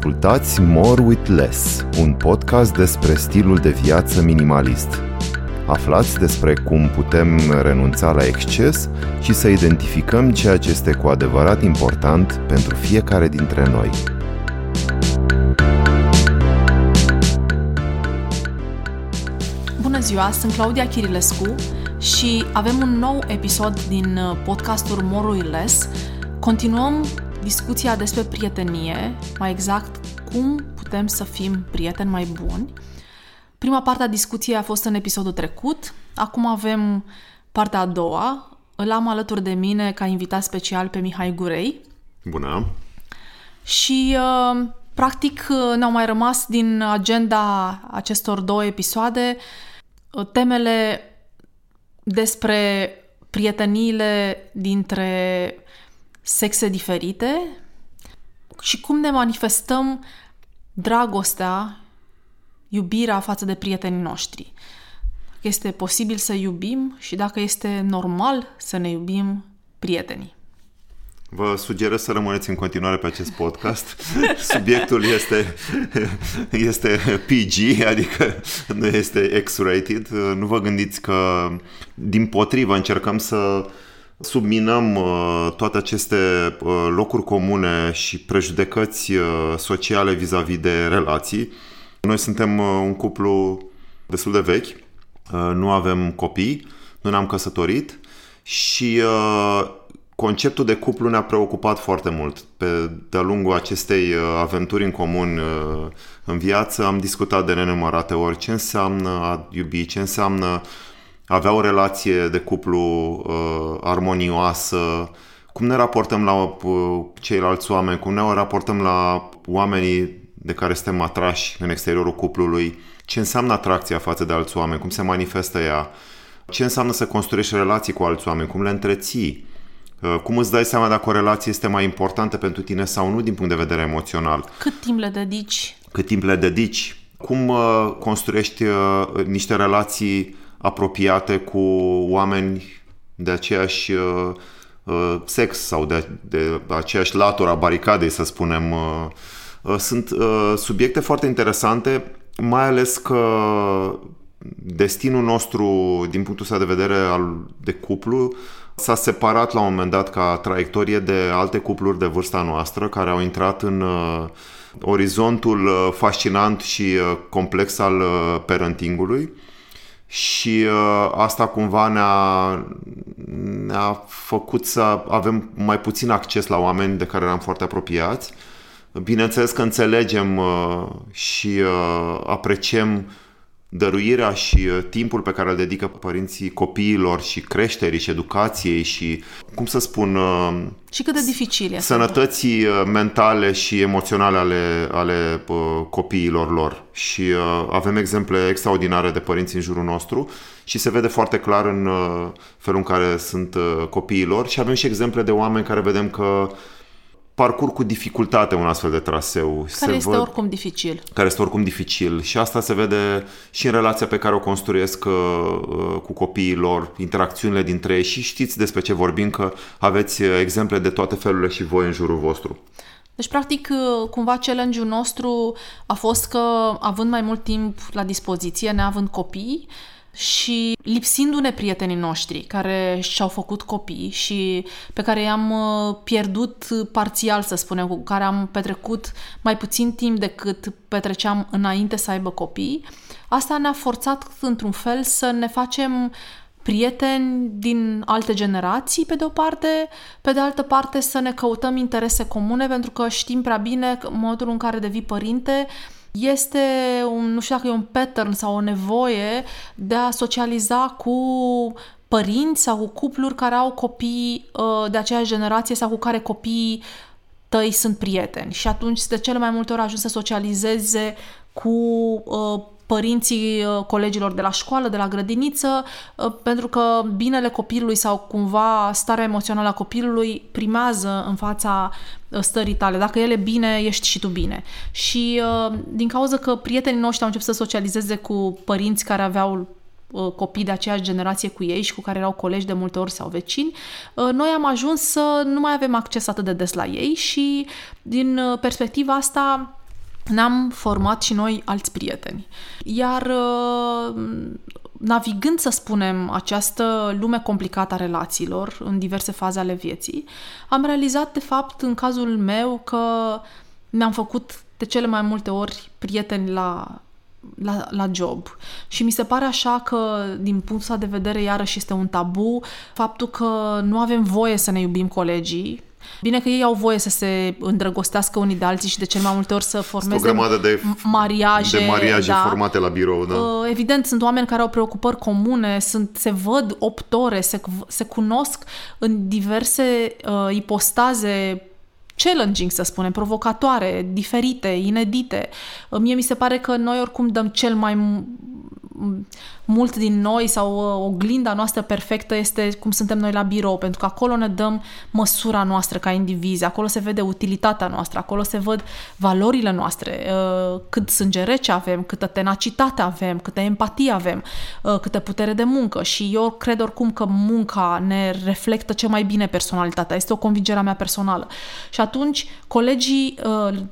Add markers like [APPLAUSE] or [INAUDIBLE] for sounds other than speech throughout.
Ascultați More with Less, un podcast despre stilul de viață minimalist. Aflați despre cum putem renunța la exces și să identificăm ceea ce este cu adevărat important pentru fiecare dintre noi. Bună ziua, sunt Claudia Chirilescu și avem un nou episod din podcastul More with Less. Continuăm discuția despre prietenie, mai exact cum putem să fim prieteni mai buni. Prima parte a discuției a fost în episodul trecut, acum avem partea a doua. Îl am alături de mine ca invitat special pe Mihai Gurei. Bună! Și uh, practic ne-au mai rămas din agenda acestor două episoade uh, temele despre prieteniile dintre sexe diferite și cum ne manifestăm dragostea, iubirea față de prietenii noștri. Este posibil să iubim și dacă este normal să ne iubim prietenii. Vă sugerez să rămâneți în continuare pe acest podcast. [LAUGHS] Subiectul este, este PG, adică nu este X-rated. Nu vă gândiți că, din potrivă, încercăm să subminăm uh, toate aceste uh, locuri comune și prejudecăți uh, sociale vis-a-vis de relații. Noi suntem un cuplu destul de vechi, nu avem copii, nu ne-am căsătorit și conceptul de cuplu ne-a preocupat foarte mult. Pe de-a lungul acestei aventuri în comun în viață am discutat de nenumărate ori ce înseamnă a iubi, ce înseamnă avea o relație de cuplu uh, armonioasă, cum ne raportăm la uh, ceilalți oameni, cum ne raportăm la oamenii de care suntem atrași în exteriorul cuplului, ce înseamnă atracția față de alți oameni, cum se manifestă ea, ce înseamnă să construiești relații cu alți oameni, cum le întreții, uh, cum îți dai seama dacă o relație este mai importantă pentru tine sau nu din punct de vedere emoțional. Cât timp le dedici? Cât timp le dedici? Cum uh, construiești uh, niște relații apropiate cu oameni de aceeași uh, uh, sex sau de, de aceeași latură a baricadei, să spunem. Uh, uh, sunt uh, subiecte foarte interesante, mai ales că destinul nostru, din punctul ăsta de vedere al, de cuplu, s-a separat la un moment dat ca traiectorie de alte cupluri de vârsta noastră care au intrat în uh, orizontul uh, fascinant și uh, complex al uh, parentingului și uh, asta cumva ne-a, ne-a făcut să avem mai puțin acces la oameni de care eram foarte apropiați. Bineînțeles că înțelegem uh, și uh, apreciem dăruirea și uh, timpul pe care îl dedică părinții copiilor și creșterii și educației și, cum să spun... Uh, și cât de dificil este. Sănătății uh, mentale și emoționale ale, ale copiilor lor. Și avem exemple extraordinare de părinți în jurul nostru și se vede foarte clar în felul în care sunt copiilor și avem și exemple de oameni care vedem că parcurg cu dificultate un astfel de traseu. Care se este văd, oricum dificil. Care este oricum dificil și asta se vede și în relația pe care o construiesc uh, uh, cu copiii lor, interacțiunile dintre ei și știți despre ce vorbim, că aveți uh, exemple de toate felurile și voi în jurul vostru. Deci, practic, cumva challenge-ul nostru a fost că, având mai mult timp la dispoziție, neavând copii, și lipsindu-ne prietenii noștri care și-au făcut copii și pe care i-am uh, pierdut parțial, să spunem, cu care am petrecut mai puțin timp decât petreceam înainte să aibă copii, asta ne-a forțat într-un fel să ne facem prieteni din alte generații, pe de o parte, pe de altă parte să ne căutăm interese comune, pentru că știm prea bine că în modul în care devii părinte, este un, nu știu dacă e un pattern sau o nevoie de a socializa cu părinți sau cu cupluri care au copii uh, de aceeași generație sau cu care copiii tăi sunt prieteni. Și atunci de cele mai multe ori ajungi să socializeze cu uh, părinții uh, colegilor de la școală, de la grădiniță, uh, pentru că binele copilului sau cumva starea emoțională a copilului primează în fața uh, stării tale. Dacă el e bine, ești și tu bine. Și din cauza că prietenii noștri au început să socializeze cu părinți care aveau copii de aceeași generație cu ei și cu care erau colegi de multe ori sau vecini, noi am ajuns să nu mai avem acces atât de des la ei și din perspectiva asta ne-am format și noi alți prieteni. Iar uh, navigând, să spunem, această lume complicată a relațiilor în diverse faze ale vieții, am realizat, de fapt, în cazul meu, că mi-am făcut de cele mai multe ori prieteni la, la, la job. Și mi se pare așa că, din punctul de vedere, iarăși este un tabu, faptul că nu avem voie să ne iubim colegii, Bine că ei au voie să se îndrăgostească unii de alții și de cel mai multe ori să formeze o grămadă de, mariaje, de mariaje da. formate la birou. Da. Uh, evident, sunt oameni care au preocupări comune, sunt, se văd opt ore, se, se cunosc în diverse uh, ipostaze challenging, să spunem, provocatoare, diferite, inedite. Uh, mie mi se pare că noi oricum dăm cel mai mult din noi sau uh, oglinda noastră perfectă este cum suntem noi la birou, pentru că acolo ne dăm măsura noastră ca indivizi, acolo se vede utilitatea noastră, acolo se văd valorile noastre, uh, cât sânge rece avem, câtă tenacitate avem, câtă empatie avem, uh, câtă putere de muncă și eu cred oricum că munca ne reflectă ce mai bine personalitatea, este o convingere a mea personală. Și atunci colegii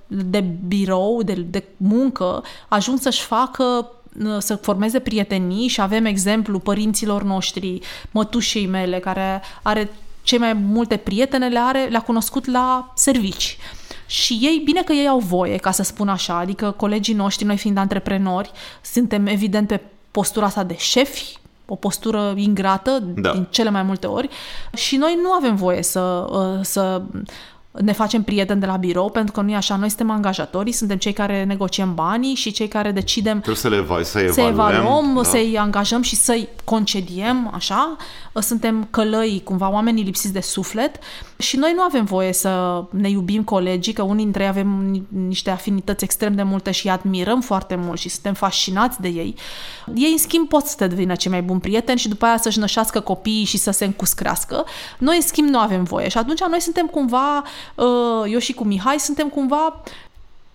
de birou, de, de muncă, ajung să-și facă să formeze prietenii și avem exemplu părinților noștri, mătușei mele, care are cei mai multe prietene, le are, le-a cunoscut la servici. Și ei, bine că ei au voie, ca să spun așa, adică colegii noștri, noi fiind antreprenori, suntem evident pe postura asta de șefi, o postură ingrată da. din cele mai multe ori și noi nu avem voie să, să ne facem prieteni de la birou, pentru că nu e așa, noi suntem angajatorii, suntem cei care negociem banii și cei care decidem Trebuie să le eval- să evaluăm, să evaluăm da. să-i angajăm și să-i concediem, așa. Suntem călăi, cumva, oamenii lipsiți de suflet și noi nu avem voie să ne iubim colegii, că unii dintre ei avem niște afinități extrem de multe și îi admirăm foarte mult și suntem fascinați de ei. Ei, în schimb, pot să te devină cei mai buni prieteni și după aia să-și nășească copiii și să se încuscrească. Noi, în schimb, nu avem voie și atunci noi suntem cumva Uh, eu și cu Mihai suntem cumva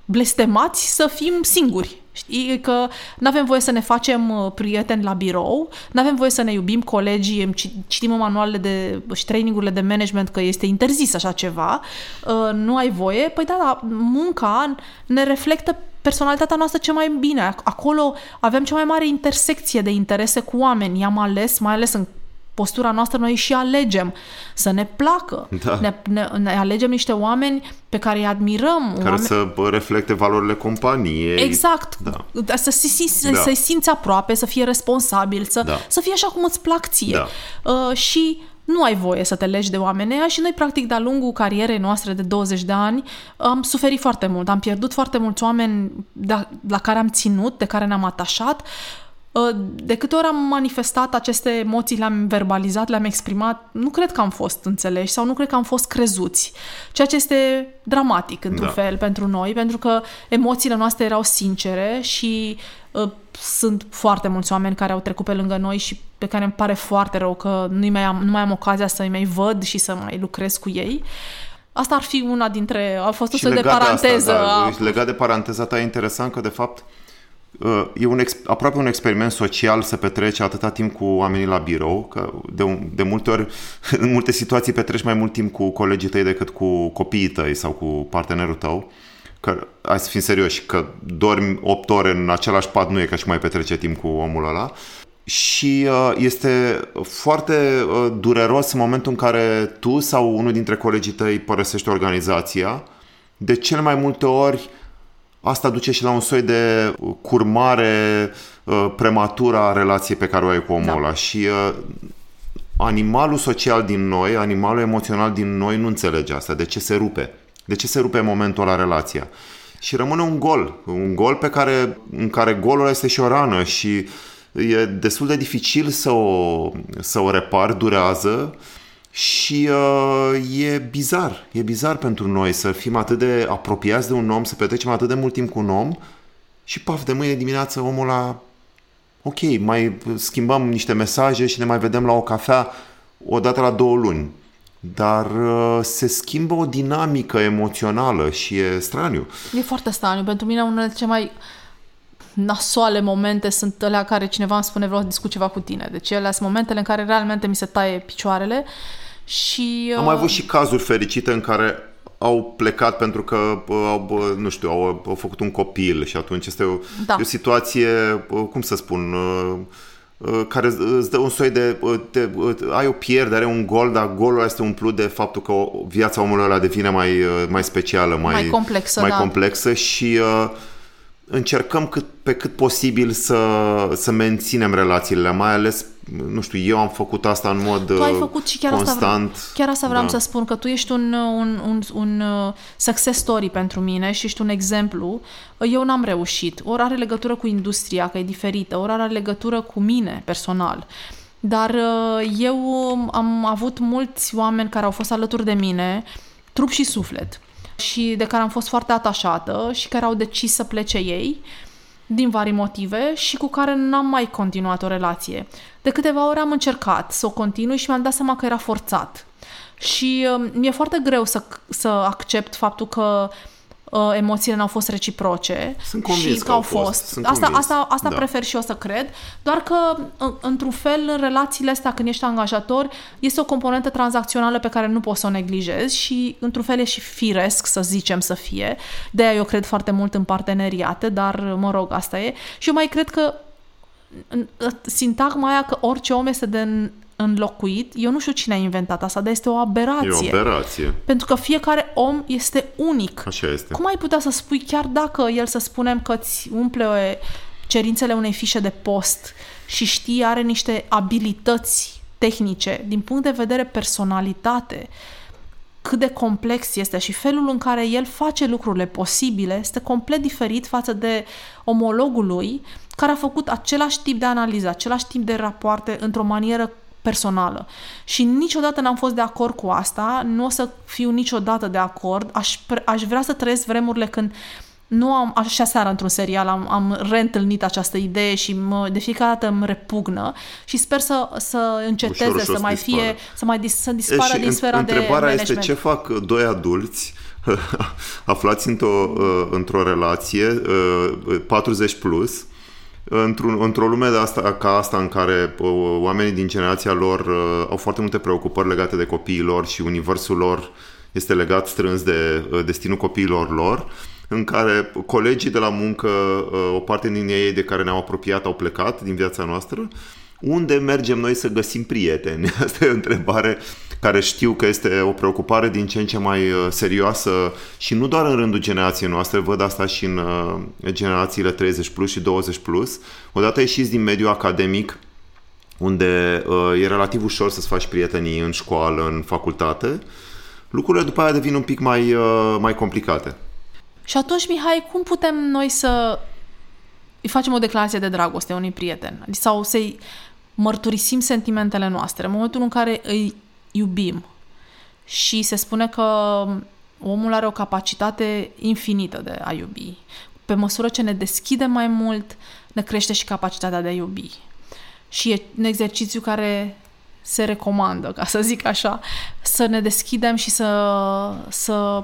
blestemați să fim singuri. Știi că nu avem voie să ne facem uh, prieteni la birou, nu avem voie să ne iubim colegii, citim manualele de, și trainingurile de management că este interzis așa ceva, uh, nu ai voie, păi da, da, munca ne reflectă personalitatea noastră ce mai bine. Acolo avem cea mai mare intersecție de interese cu oameni. I-am ales, mai ales în postura noastră noi și alegem să ne placă. Da. Ne, ne, ne alegem niște oameni pe care îi admirăm. Care oameni... să reflecte valorile companiei. Exact. Da. Să, să, să, da. să-i simți aproape, să fie responsabil, să, da. să fie așa cum îți plac ție. Da. Uh, și nu ai voie să te legi de oameni și noi, practic, de-a lungul carierei noastre de 20 de ani, am suferit foarte mult. Am pierdut foarte mulți oameni de, la care am ținut, de care ne-am atașat, Uh, de câte ori am manifestat aceste emoții, le-am verbalizat, le-am exprimat, nu cred că am fost înțeleși sau nu cred că am fost crezuți. Ceea ce este dramatic, într-un da. fel, pentru noi, pentru că emoțiile noastre erau sincere și uh, sunt foarte mulți oameni care au trecut pe lângă noi și pe care îmi pare foarte rău că nu mai am, nu mai am ocazia să-i mai văd și să mai lucrez cu ei. Asta ar fi una dintre... A fost o să de paranteză. De asta, da, legat de paranteza ta, e interesant că, de fapt, uh, Uh, e un, aproape un experiment social să petreci atâta timp cu oamenii la birou, că de, de multe ori, [LAUGHS] în multe situații petreci mai mult timp cu colegii tăi decât cu copiii tăi sau cu partenerul tău. Că, hai să fim serioși, că dormi 8 ore în același pat nu e ca și mai petrece timp cu omul ăla. Și uh, este foarte uh, dureros în momentul în care tu sau unul dintre colegii tăi părăsești organizația. De cel mai multe ori uh, Asta duce și la un soi de curmare uh, prematură a relației pe care o ai cu omul da. ăla și uh, animalul social din noi, animalul emoțional din noi nu înțelege asta. De ce se rupe? De ce se rupe în momentul la relația? Și rămâne un gol. Un gol pe care, în care golul este și o rană și e destul de dificil să o, să o repar, durează și uh, e bizar, e bizar pentru noi să fim atât de apropiați de un om, să petrecem atât de mult timp cu un om și paf, de mâine dimineață omul la ok, mai schimbăm niște mesaje și ne mai vedem la o cafea o dată la două luni. Dar uh, se schimbă o dinamică emoțională și e straniu. E foarte straniu. Pentru mine unele ce mai nasoale momente sunt alea care cineva îmi spune vreau să discut ceva cu tine. Deci ele sunt momentele în care realmente mi se taie picioarele și... Am mai avut și cazuri fericite în care au plecat pentru că au, nu știu, au, au făcut un copil și atunci este o, da. e o situație, cum să spun, care îți dă un soi de, de ai o pierdere, un gol, dar golul este umplut de faptul că viața omului ăla devine mai, mai specială, mai, mai complexă, mai da. complexă și uh, încercăm cât, pe cât posibil să, să menținem relațiile, mai ales, nu știu, eu am făcut asta în mod tu ai făcut și chiar constant. Asta vreau, chiar asta vreau da. să spun, că tu ești un, un, un, un uh, success story pentru mine și ești un exemplu. Eu n-am reușit. Ori are legătură cu industria, că e diferită, ori are legătură cu mine personal. Dar uh, eu am avut mulți oameni care au fost alături de mine, trup și suflet și de care am fost foarte atașată și care au decis să plece ei din vari motive și cu care n-am mai continuat o relație. De câteva ori am încercat să o continui și mi-am dat seama că era forțat. Și uh, mi-e foarte greu să, să accept faptul că uh, emoțiile n-au fost reciproce Sunt și că au fost. fost. Sunt asta asta, asta da. prefer și eu să cred, doar că într-un fel în relațiile astea când ești angajator este o componentă tranzacțională pe care nu poți să o neglijezi și într-un fel e și firesc să zicem să fie. De aia eu cred foarte mult în parteneriate, dar mă rog, asta e. Și eu mai cred că sintagma aia că orice om este de înlocuit, eu nu știu cine a inventat asta, dar este o aberație. E o aberație. Pentru că fiecare om este unic. Așa este. Cum ai putea să spui, chiar dacă el să spunem că îți umple cerințele unei fișe de post și știi, are niște abilități tehnice, din punct de vedere personalitate, cât de complex este și felul în care el face lucrurile posibile este complet diferit față de omologul lui care a făcut același tip de analiză, același tip de rapoarte într-o manieră personală. Și niciodată n-am fost de acord cu asta, nu o să fiu niciodată de acord. Aș, aș vrea să trăiesc vremurile când nu am, așa seara într-un serial am, am reîntâlnit această idee și mă, de fiecare dată îmi repugnă și sper să, să înceteze, ușor, ușor să mai dispară. fie, să mai dis, să dispară e, din sfera de Întrebarea este ce fac doi adulți [LAUGHS] aflați într-o, uh, într-o relație 40 uh, plus într-un, într-o lume de asta, ca asta în care uh, oamenii din generația lor uh, au foarte multe preocupări legate de copiii lor și universul lor este legat strâns de uh, destinul copiilor lor, în care colegii de la muncă, o parte din ei de care ne-au apropiat au plecat din viața noastră, unde mergem noi să găsim prieteni? [LAUGHS] Asta e o întrebare care știu că este o preocupare din ce în ce mai uh, serioasă și nu doar în rândul generației noastre, văd asta și în uh, generațiile 30 plus și 20 plus. Odată ieșiți din mediul academic, unde uh, e relativ ușor să-ți faci prietenii în școală, în facultate, lucrurile după aia devin un pic mai, mai complicate. Și atunci, Mihai, cum putem noi să îi facem o declarație de dragoste unui prieten? Sau să-i mărturisim sentimentele noastre. În momentul în care îi iubim și se spune că omul are o capacitate infinită de a iubi. Pe măsură ce ne deschide mai mult, ne crește și capacitatea de a iubi. Și e un exercițiu care se recomandă, ca să zic așa, să ne deschidem și să, să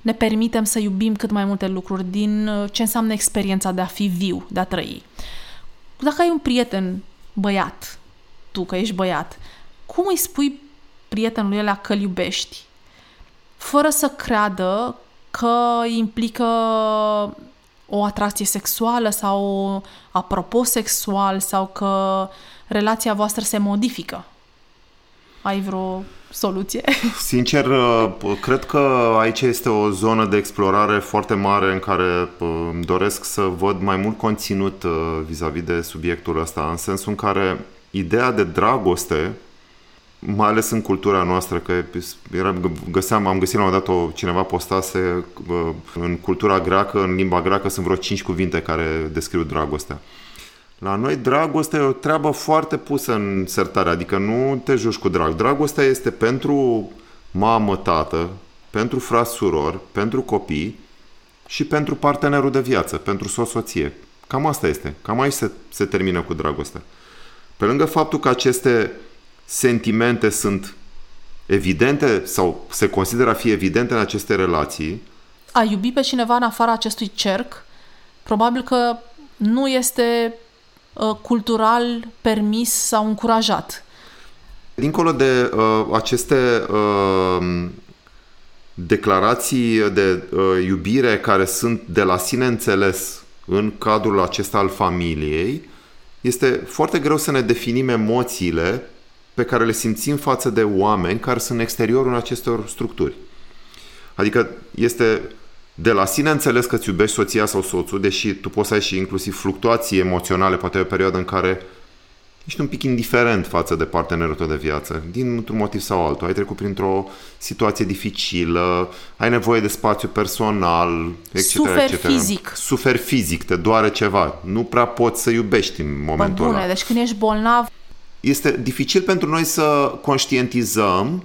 ne permitem să iubim cât mai multe lucruri din ce înseamnă experiența de a fi viu, de a trăi. Dacă ai un prieten băiat, tu că ești băiat, cum îi spui prietenului ăla că îl iubești, fără să creadă că implică o atracție sexuală sau apropo sexual sau că relația voastră se modifică. Ai vreo soluție? [LAUGHS] Sincer, cred că aici este o zonă de explorare foarte mare în care îmi doresc să văd mai mult conținut uh, vis-a-vis de subiectul ăsta, în sensul în care ideea de dragoste mai ales în cultura noastră, că era, găseam, am găsit la un moment dat o, cineva postase în cultura greacă, în limba greacă sunt vreo cinci cuvinte care descriu dragostea. La noi dragostea e o treabă foarte pusă în sertare, adică nu te joci cu drag. Dragostea este pentru mamă, tată, pentru frat, suror, pentru copii și pentru partenerul de viață, pentru soție. Cam asta este. Cam aici se, se termină cu dragostea. Pe lângă faptul că aceste sentimente sunt evidente sau se consideră a fi evidente în aceste relații. A iubi pe cineva în afara acestui cerc, probabil că nu este uh, cultural permis sau încurajat. Dincolo de uh, aceste uh, declarații de uh, iubire care sunt de la sine înțeles în cadrul acesta al familiei, este foarte greu să ne definim emoțiile pe care le simțim față de oameni care sunt în exteriorul acestor structuri. Adică este de la sine înțeles că îți iubești soția sau soțul, deși tu poți să ai și inclusiv fluctuații emoționale, poate o perioadă în care ești un pic indiferent față de partenerul tău de viață, dintr-un motiv sau altul. Ai trecut printr-o situație dificilă, ai nevoie de spațiu personal, etc. Suferi etc. fizic. Suferi fizic, te doare ceva. Nu prea poți să iubești în momentul bune, ăla. deci când ești bolnav, Este dificil pentru noi să conștientizăm,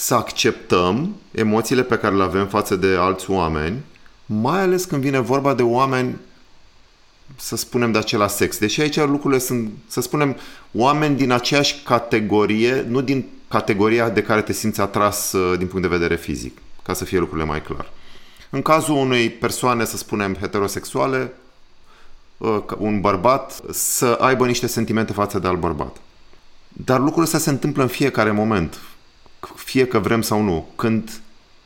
să acceptăm emoțiile pe care le avem față de alți oameni, mai ales când vine vorba de oameni să spunem, de același sex. Deși aici lucrurile sunt, să spunem, oameni din aceeași categorie, nu din categoria de care te simți atras uh, din punct de vedere fizic, ca să fie lucrurile mai clar. În cazul unei persoane, să spunem, heterosexuale, uh, un bărbat să aibă niște sentimente față de alt bărbat. Dar lucrul ăsta se întâmplă în fiecare moment, fie că vrem sau nu. Când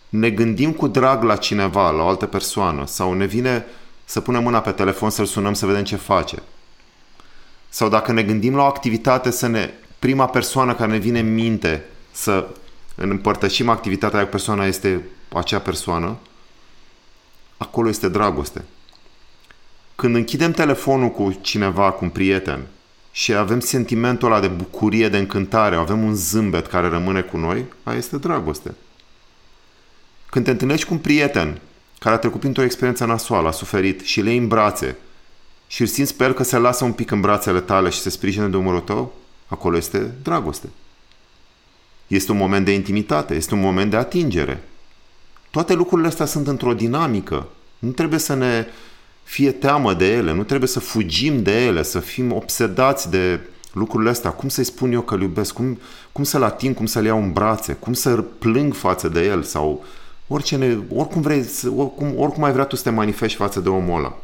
ne gândim cu drag la cineva, la o altă persoană, sau ne vine să punem mâna pe telefon să-l sunăm să vedem ce face. Sau dacă ne gândim la o activitate să ne... Prima persoană care ne vine în minte să împărtășim activitatea cu persoana este acea persoană, acolo este dragoste. Când închidem telefonul cu cineva, cu un prieten, și avem sentimentul ăla de bucurie, de încântare, avem un zâmbet care rămâne cu noi, aia este dragoste. Când te întâlnești cu un prieten care a trecut printr-o experiență nasoală, a suferit și le iei în brațe și îl simți pe el că se lasă un pic în brațele tale și se sprijină de umărul tău, acolo este dragoste. Este un moment de intimitate, este un moment de atingere. Toate lucrurile astea sunt într-o dinamică. Nu trebuie să ne fie teamă de ele, nu trebuie să fugim de ele, să fim obsedați de lucrurile astea. Cum să-i spun eu că îl iubesc? Cum, cum să-l ating? Cum să-l iau în brațe? Cum să plâng față de el? Sau orice ne, oricum, vrei, oricum, oricum ai vrea tu să te manifesti față de omul ăla.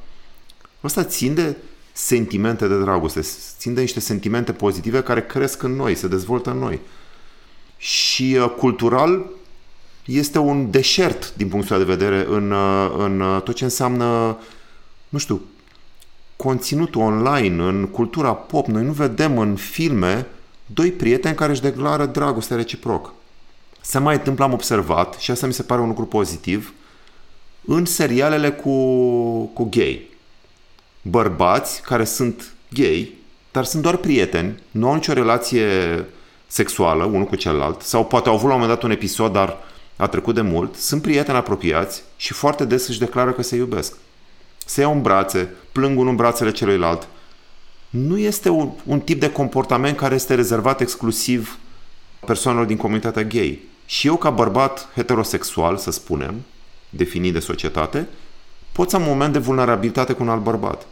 Asta țin de sentimente de dragoste, țin de niște sentimente pozitive care cresc în noi, se dezvoltă în noi. Și uh, cultural este un deșert din punctul de vedere în, uh, în uh, tot ce înseamnă, nu știu, conținutul online, în cultura pop. Noi nu vedem în filme doi prieteni care își declară dragoste reciproc. Se mai întâmplă, am observat, și asta mi se pare un lucru pozitiv, în serialele cu, cu gay. Bărbați care sunt gay, dar sunt doar prieteni, nu au nicio relație sexuală unul cu celălalt, sau poate au avut la un moment dat un episod, dar a trecut de mult, sunt prieteni apropiați și foarte des își declară că se iubesc. Se iau în brațe, plâng unul în brațele celuilalt. Nu este un, un tip de comportament care este rezervat exclusiv persoanelor din comunitatea gay. Și eu, ca bărbat heterosexual, să spunem, definit de societate, pot să am un moment de vulnerabilitate cu un alt bărbat.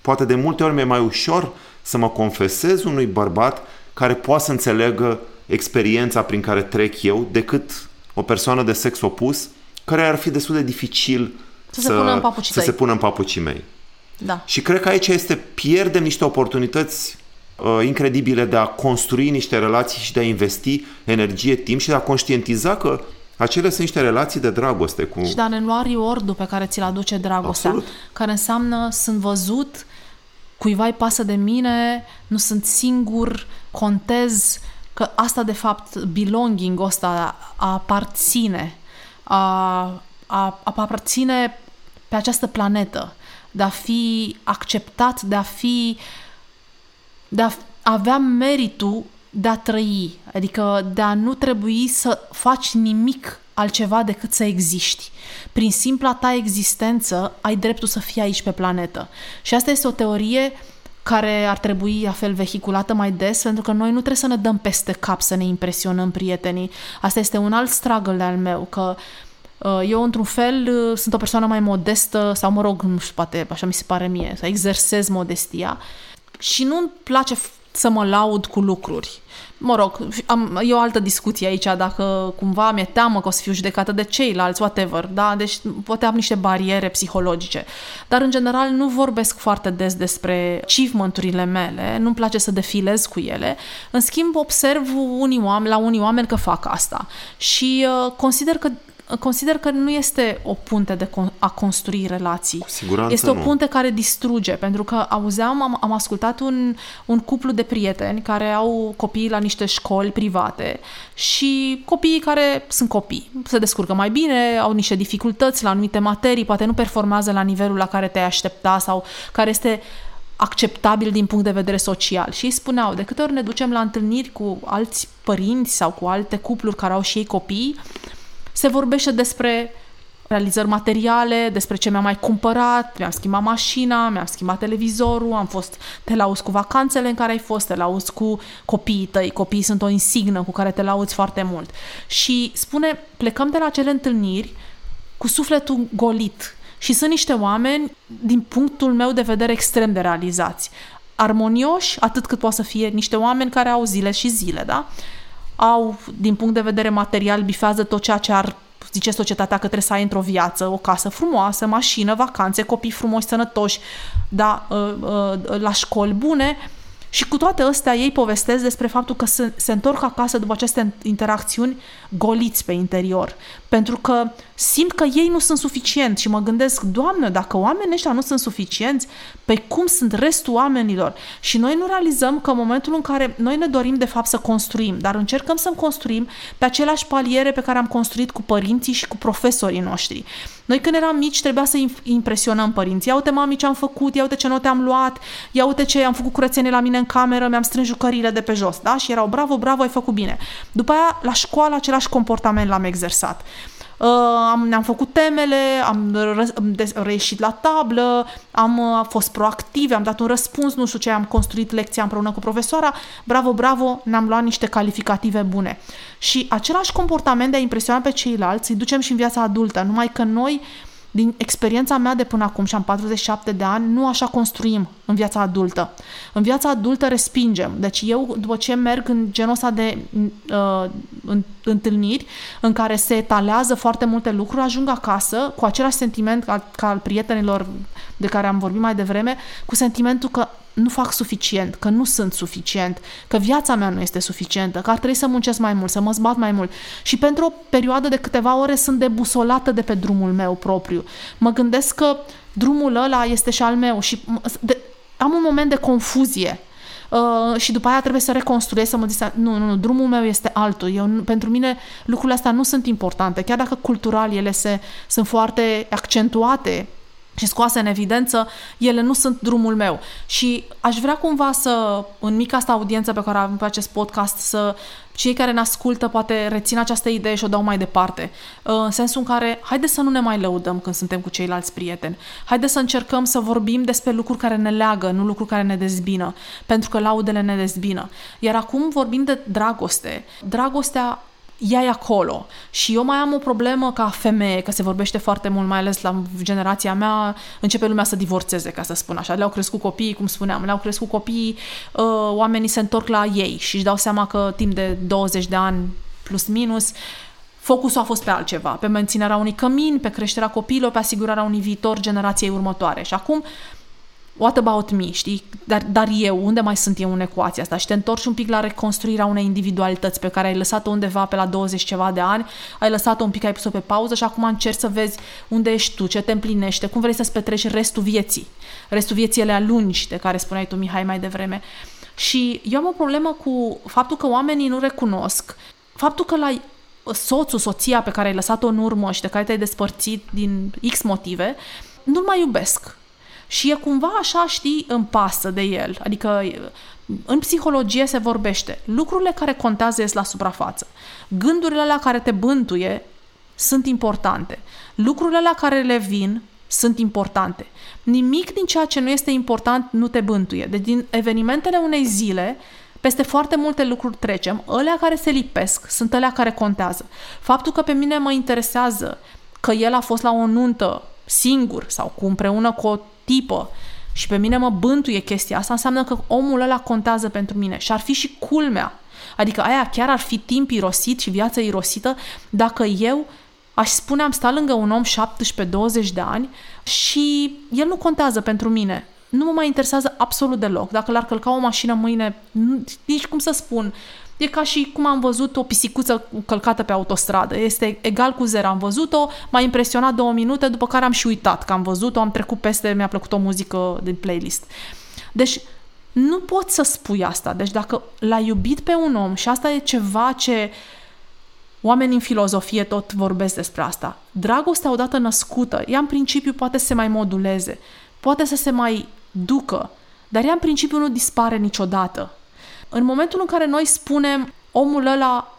Poate de multe ori mi-e mai ușor să mă confesez unui bărbat care poate să înțeleagă experiența prin care trec eu decât o persoană de sex opus care ar fi destul de dificil Să se pună în papucii să tăi. se pună în papucii mei. da. Și cred că aici este, pierdem niște oportunități uh, incredibile de a construi niște relații și de a investi energie, timp și de a conștientiza că acele sunt niște relații de dragoste cu... Și de a ne lua reward pe care ți-l aduce dragostea. Absolut. Care înseamnă sunt văzut, cuiva îi pasă de mine, nu sunt singur, contez, că asta de fapt, belonging ăsta, a aparține, a, a, a aparține pe această planetă, de a fi acceptat, de a fi, de a avea meritul de a trăi, adică de a nu trebui să faci nimic altceva decât să existi. Prin simpla ta existență ai dreptul să fii aici pe planetă. Și asta este o teorie care ar trebui la fel vehiculată mai des, pentru că noi nu trebuie să ne dăm peste cap să ne impresionăm prietenii. Asta este un alt struggle al meu, că uh, eu, într-un fel, uh, sunt o persoană mai modestă, sau, mă rog, nu știu, poate așa mi se pare mie, să exersez modestia și nu-mi place f- să mă laud cu lucruri. Mă rog, am, e o altă discuție aici, dacă cumva mi-e teamă că o să fiu judecată de ceilalți, whatever, da? Deci poate am niște bariere psihologice. Dar, în general, nu vorbesc foarte des despre achievement-urile mele, nu-mi place să defilez cu ele. În schimb, observ unii oameni, la unii oameni că fac asta. Și uh, consider că consider că nu este o punte de con- a construi relații. Cu siguranță este o nu. punte care distruge, pentru că auzeam, am, am ascultat un, un cuplu de prieteni care au copii la niște școli private și copiii care sunt copii, se descurcă mai bine, au niște dificultăți la anumite materii, poate nu performează la nivelul la care te-ai aștepta sau care este acceptabil din punct de vedere social. Și ei spuneau, de câte ori ne ducem la întâlniri cu alți părinți sau cu alte cupluri care au și ei copii, se vorbește despre realizări materiale, despre ce mi-am mai cumpărat, mi-am schimbat mașina, mi-am schimbat televizorul, am fost, te lauzi cu vacanțele în care ai fost, te lauzi cu copiii tăi, copiii sunt o insignă cu care te lauzi foarte mult. Și spune, plecăm de la acele întâlniri cu sufletul golit, și sunt niște oameni, din punctul meu de vedere, extrem de realizați. Armonioși, atât cât poate să fie niște oameni care au zile și zile, da? Au, din punct de vedere material, bifează tot ceea ce ar zice societatea că trebuie să ai într-o viață, o casă frumoasă, mașină, vacanțe, copii frumoși, sănătoși, da, la școli bune, și cu toate astea ei povestesc despre faptul că se, se întorc acasă după aceste interacțiuni goliți pe interior. Pentru că simt că ei nu sunt suficienți și mă gândesc, Doamne, dacă oamenii ăștia nu sunt suficienți, pe cum sunt restul oamenilor? Și noi nu realizăm că în momentul în care noi ne dorim de fapt să construim, dar încercăm să construim pe aceleași paliere pe care am construit cu părinții și cu profesorii noștri. Noi când eram mici trebuia să impresionăm părinții. Ia uite mami ce am făcut, ia uite ce note am luat, ia uite ce am făcut curățenie la mine în cameră, mi-am strâns jucăriile de pe jos, da? Și erau bravo, bravo, ai făcut bine. După aia, la școală, același comportament l-am exersat. Uh, am, ne-am făcut temele, am reieșit la tablă, am uh, fost proactive, am dat un răspuns, nu știu ce, am construit lecția împreună cu profesoara, bravo, bravo, ne-am luat niște calificative bune. Și același comportament de a impresiona pe ceilalți îi ducem și în viața adultă, numai că noi din experiența mea de până acum și am 47 de ani, nu așa construim în viața adultă. În viața adultă respingem. Deci eu, după ce merg în genul ăsta de uh, întâlniri în care se etalează foarte multe lucruri, ajung acasă cu același sentiment ca, ca al prietenilor de care am vorbit mai devreme, cu sentimentul că nu fac suficient, că nu sunt suficient, că viața mea nu este suficientă, că ar trebui să muncesc mai mult, să mă zbat mai mult. Și pentru o perioadă de câteva ore sunt debusolată de pe drumul meu propriu. Mă gândesc că drumul ăla este și al meu și de, am un moment de confuzie. Uh, și după aia trebuie să reconstruiesc, să mă zic, nu, nu, nu, drumul meu este altul. Eu, pentru mine lucrurile astea nu sunt importante, chiar dacă cultural ele se, sunt foarte accentuate și scoase în evidență, ele nu sunt drumul meu. Și aș vrea cumva să, în mica asta audiență pe care avem pe acest podcast, să cei care ne ascultă poate rețin această idee și o dau mai departe. În sensul în care, haide să nu ne mai lăudăm când suntem cu ceilalți prieteni. Haide să încercăm să vorbim despre lucruri care ne leagă, nu lucruri care ne dezbină. Pentru că laudele ne dezbină. Iar acum vorbim de dragoste. Dragostea ea e acolo. Și eu mai am o problemă ca femeie, că se vorbește foarte mult, mai ales la generația mea, începe lumea să divorțeze, ca să spun așa. Le-au crescut copiii, cum spuneam, le-au crescut copiii, uh, oamenii se întorc la ei și își dau seama că timp de 20 de ani plus minus, focusul a fost pe altceva, pe menținerea unui cămin, pe creșterea copiilor, pe asigurarea unui viitor generației următoare. Și acum what about me, știi? Dar, dar eu, unde mai sunt eu în ecuația asta? Și te întorci un pic la reconstruirea unei individualități pe care ai lăsat-o undeva pe la 20 ceva de ani, ai lăsat-o un pic, ai pus-o pe pauză și acum încerci să vezi unde ești tu, ce te împlinește, cum vrei să-ți petreci restul vieții. Restul vieții ele lungi, de care spuneai tu, Mihai, mai devreme. Și eu am o problemă cu faptul că oamenii nu recunosc, faptul că la soțul, soția pe care ai lăsat-o în urmă și de care te-ai despărțit din X motive, nu-l mai iubesc și e cumva așa, știi, în pasă de el. Adică în psihologie se vorbește. Lucrurile care contează ies la suprafață. Gândurile la care te bântuie sunt importante. Lucrurile la care le vin sunt importante. Nimic din ceea ce nu este important nu te bântuie. Deci din evenimentele unei zile, peste foarte multe lucruri trecem, alea care se lipesc sunt alea care contează. Faptul că pe mine mă interesează că el a fost la o nuntă singur sau cu împreună cu o tipă și pe mine mă bântuie chestia asta, înseamnă că omul ăla contează pentru mine și ar fi și culmea. Adică aia chiar ar fi timp irosit și viață irosită dacă eu aș spune am stat lângă un om 17-20 de ani și el nu contează pentru mine. Nu mă mai interesează absolut deloc. Dacă l-ar călca o mașină mâine, nici cum să spun, e ca și cum am văzut o pisicuță călcată pe autostradă. Este egal cu zero. Am văzut-o, m-a impresionat două minute, după care am și uitat că am văzut-o, am trecut peste, mi-a plăcut o muzică din playlist. Deci, nu poți să spui asta. Deci dacă l-ai iubit pe un om și asta e ceva ce oamenii în filozofie tot vorbesc despre asta. Dragostea odată născută, ea în principiu poate să se mai moduleze, poate să se mai ducă, dar ea în principiu nu dispare niciodată. În momentul în care noi spunem omul ăla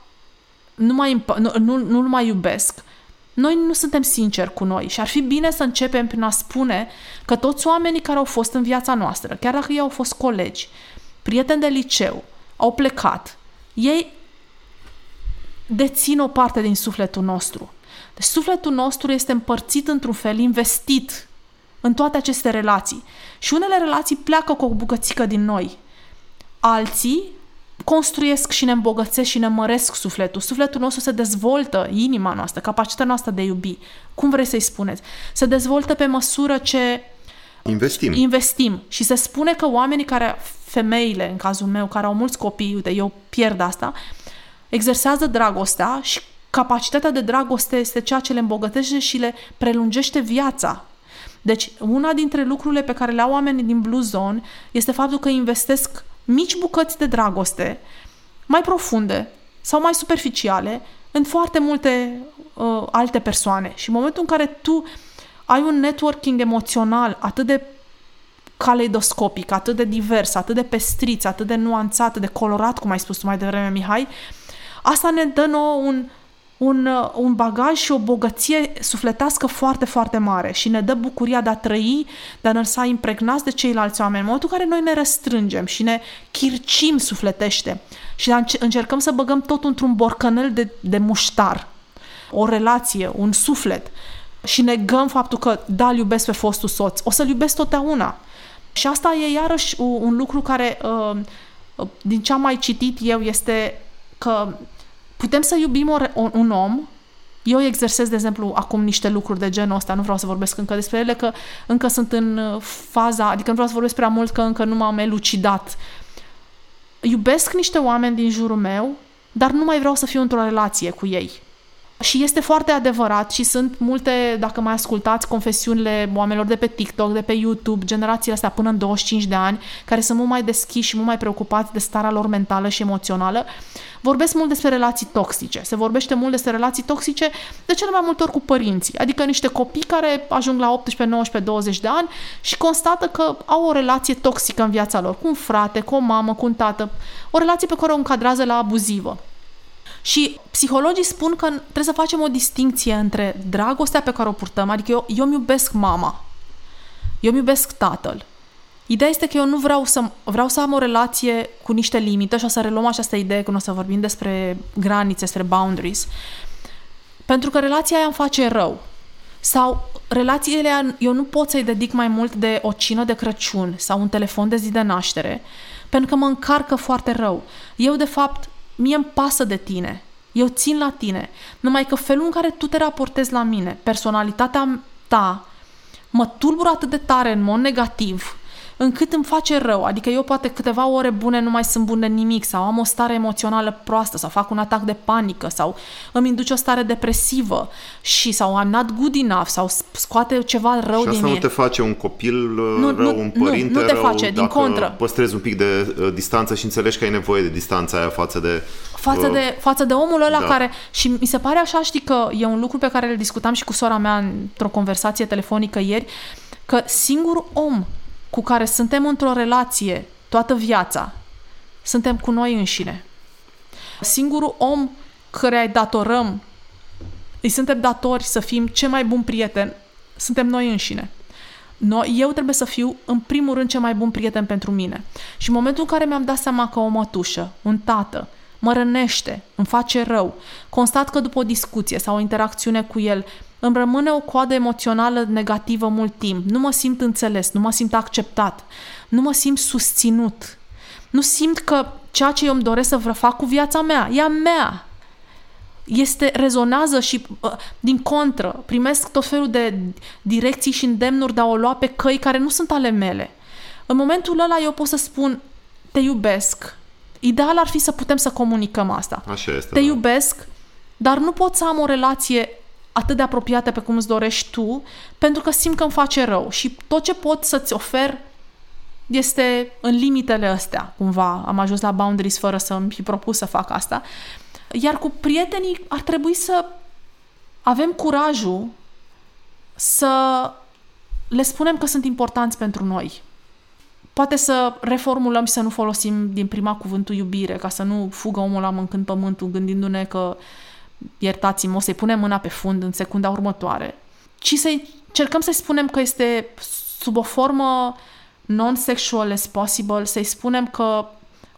nu mai, nu, nu, nu-l mai iubesc, noi nu suntem sinceri cu noi și ar fi bine să începem prin a spune că toți oamenii care au fost în viața noastră, chiar dacă ei au fost colegi, prieteni de liceu, au plecat, ei dețin o parte din sufletul nostru. Deci sufletul nostru este împărțit într-un fel, investit în toate aceste relații. Și unele relații pleacă cu o bucățică din noi. Alții construiesc și ne îmbogățesc și ne măresc sufletul. Sufletul nostru se dezvoltă, inima noastră, capacitatea noastră de a iubi. Cum vreți să-i spuneți? Se dezvoltă pe măsură ce investim. investim. Și se spune că oamenii care, femeile, în cazul meu, care au mulți copii, uite, eu pierd asta, exersează dragostea și capacitatea de dragoste este ceea ce le îmbogătește și le prelungește viața. Deci, una dintre lucrurile pe care le au oamenii din Blue Zone este faptul că investesc mici bucăți de dragoste, mai profunde sau mai superficiale, în foarte multe uh, alte persoane. Și în momentul în care tu ai un networking emoțional atât de caleidoscopic, atât de divers, atât de pestriț, atât de nuanțat, atât de colorat, cum ai spus tu mai devreme, Mihai, asta ne dă nouă un, un, uh, un bagaj și o bogăție sufletească foarte, foarte mare și ne dă bucuria de a trăi, de a ne lăsa impregnați de ceilalți oameni. În momentul în care noi ne restrângem și ne chircim sufletește și încercăm să băgăm tot într-un borcanel de, de muștar, o relație, un suflet, și negăm faptul că, da, îl iubesc pe fostul soț, o să-l iubesc totdeauna. Și asta e iarăși un lucru care, uh, din ce am mai citit eu, este că Putem să iubim o, un om eu exersez, de exemplu, acum niște lucruri de genul ăsta, nu vreau să vorbesc încă despre ele, că încă sunt în uh, faza, adică nu vreau să vorbesc prea mult, că încă nu m-am elucidat. Iubesc niște oameni din jurul meu, dar nu mai vreau să fiu într-o relație cu ei. Și este foarte adevărat și sunt multe, dacă mai ascultați confesiunile oamenilor de pe TikTok, de pe YouTube, generațiile astea până în 25 de ani, care sunt mult mai deschiși și mult mai preocupați de starea lor mentală și emoțională, vorbesc mult despre relații toxice. Se vorbește mult despre relații toxice de cele mai multe ori cu părinții, adică niște copii care ajung la 18, 19, 20 de ani și constată că au o relație toxică în viața lor, cu un frate, cu o mamă, cu un tată, o relație pe care o încadrează la abuzivă. Și psihologii spun că trebuie să facem o distinție între dragostea pe care o purtăm, adică eu, eu îmi iubesc mama, eu îmi iubesc tatăl. Ideea este că eu nu vreau să, vreau să am o relație cu niște limite și o să reluăm această idee când o să vorbim despre granițe, despre boundaries, pentru că relația aia îmi face rău. Sau relațiile eu nu pot să-i dedic mai mult de o cină de Crăciun sau un telefon de zi de naștere, pentru că mă încarcă foarte rău. Eu, de fapt, mie îmi pasă de tine, eu țin la tine, numai că felul în care tu te raportezi la mine, personalitatea ta, mă tulbură atât de tare în mod negativ, încât îmi face rău. Adică eu poate câteva ore bune nu mai sunt bune nimic sau am o stare emoțională proastă sau fac un atac de panică sau îmi induce o stare depresivă și sau I'm not good enough sau scoate ceva rău și din asta mine. nu te face un copil uh, nu, rău, nu, un părinte nu, nu te rău, face, din contră. păstrezi un pic de uh, distanță și înțelegi că ai nevoie de distanța aia față de... Față, uh, de, față de omul ăla da. care... Și mi se pare așa, știi că e un lucru pe care îl discutam și cu sora mea într-o conversație telefonică ieri, că singurul om cu care suntem într-o relație toată viața, suntem cu noi înșine. Singurul om care îi datorăm, îi suntem datori să fim cel mai bun prieten, suntem noi înșine. Noi, eu trebuie să fiu, în primul rând, cel mai bun prieten pentru mine. Și în momentul în care mi-am dat seama că o mătușă, un tată, mă rănește, îmi face rău, constat că după o discuție sau o interacțiune cu el îmi rămâne o coadă emoțională negativă mult timp. Nu mă simt înțeles, nu mă simt acceptat, nu mă simt susținut. Nu simt că ceea ce eu îmi doresc să fac cu viața mea, e a mea. Este, rezonează și, uh, din contră, primesc tot felul de direcții și îndemnuri de a o lua pe căi care nu sunt ale mele. În momentul ăla eu pot să spun, te iubesc, Ideal ar fi să putem să comunicăm asta. Așa este. Te da. iubesc, dar nu pot să am o relație atât de apropiată pe cum îți dorești tu, pentru că simt că îmi face rău și tot ce pot să-ți ofer este în limitele astea, cumva. Am ajuns la boundaries fără să îmi fi propus să fac asta. Iar cu prietenii ar trebui să avem curajul să le spunem că sunt importanți pentru noi. Poate să reformulăm și să nu folosim din prima cuvântul iubire, ca să nu fugă omul la mâncând pământul, gândindu-ne că iertați-mă, o să-i punem mâna pe fund în secunda următoare, ci să cercăm să-i spunem că este sub o formă non-sexual as possible, să-i spunem că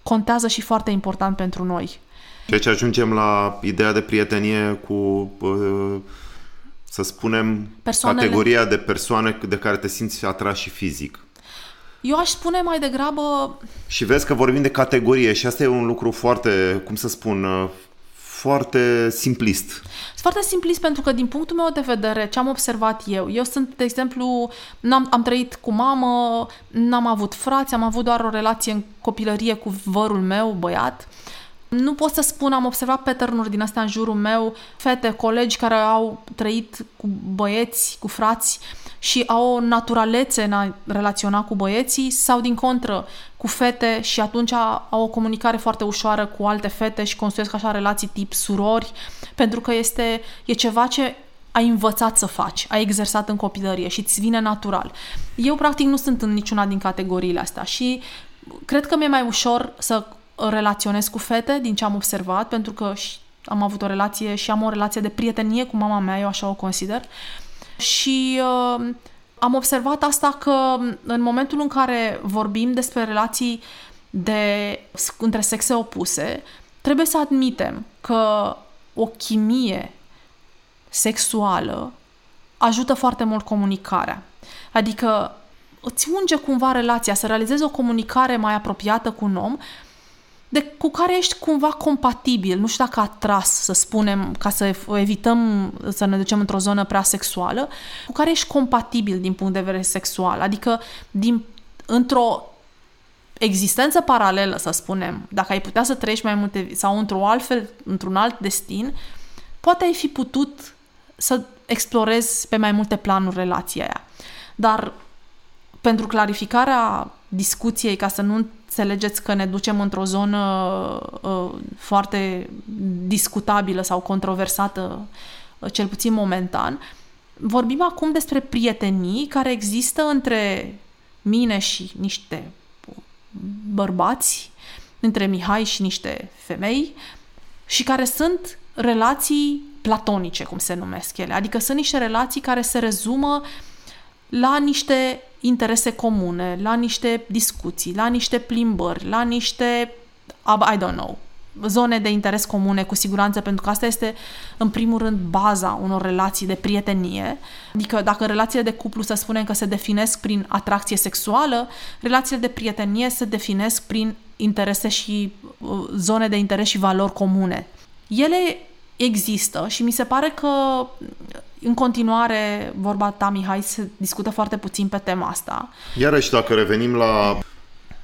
contează și foarte important pentru noi. Deci ajungem la ideea de prietenie cu, uh, să spunem, Persoanele- categoria de persoane de care te simți atras și fizic. Eu aș spune mai degrabă Și vezi că vorbim de categorie și asta e un lucru foarte, cum să spun, uh, foarte simplist. Sunt foarte simplist pentru că din punctul meu de vedere, ce am observat eu, eu sunt, de exemplu, n-am, am trăit cu mamă, n-am avut frați, am avut doar o relație în copilărie cu vărul meu, băiat. Nu pot să spun, am observat pattern din astea în jurul meu, fete, colegi care au trăit cu băieți, cu frați și au o naturalețe în a relaționa cu băieții sau din contră cu fete și atunci au o comunicare foarte ușoară cu alte fete și construiesc așa relații tip surori pentru că este e ceva ce ai învățat să faci, ai exersat în copilărie și îți vine natural. Eu practic nu sunt în niciuna din categoriile astea și cred că mi-e mai ușor să relaționez cu fete din ce am observat pentru că și- am avut o relație și am o relație de prietenie cu mama mea, eu așa o consider. Și uh, am observat asta că în momentul în care vorbim despre relații de, între sexe opuse, trebuie să admitem că o chimie sexuală ajută foarte mult comunicarea. Adică îți unge cumva relația, să realizezi o comunicare mai apropiată cu un om de, cu care ești cumva compatibil, nu știu dacă atras, să spunem, ca să evităm să ne ducem într-o zonă prea sexuală, cu care ești compatibil din punct de vedere sexual. Adică din, într-o existență paralelă, să spunem, dacă ai putea să trăiești mai multe vi- sau într-o altfel, într-un alt destin, poate ai fi putut să explorezi pe mai multe planuri relația aia. Dar pentru clarificarea discuției, ca să nu înțelegeți că ne ducem într-o zonă uh, foarte discutabilă sau controversată, uh, cel puțin momentan, vorbim acum despre prietenii care există între mine și niște bărbați, între Mihai și niște femei și care sunt relații platonice, cum se numesc ele. Adică sunt niște relații care se rezumă la niște interese comune, la niște discuții, la niște plimbări, la niște, I don't know, zone de interes comune, cu siguranță, pentru că asta este, în primul rând, baza unor relații de prietenie. Adică, dacă relațiile de cuplu, să spunem că se definesc prin atracție sexuală, relațiile de prietenie se definesc prin interese și uh, zone de interes și valori comune. Ele există și mi se pare că în continuare, vorba ta, Mihai, se discută foarte puțin pe tema asta. Iarăși, dacă revenim la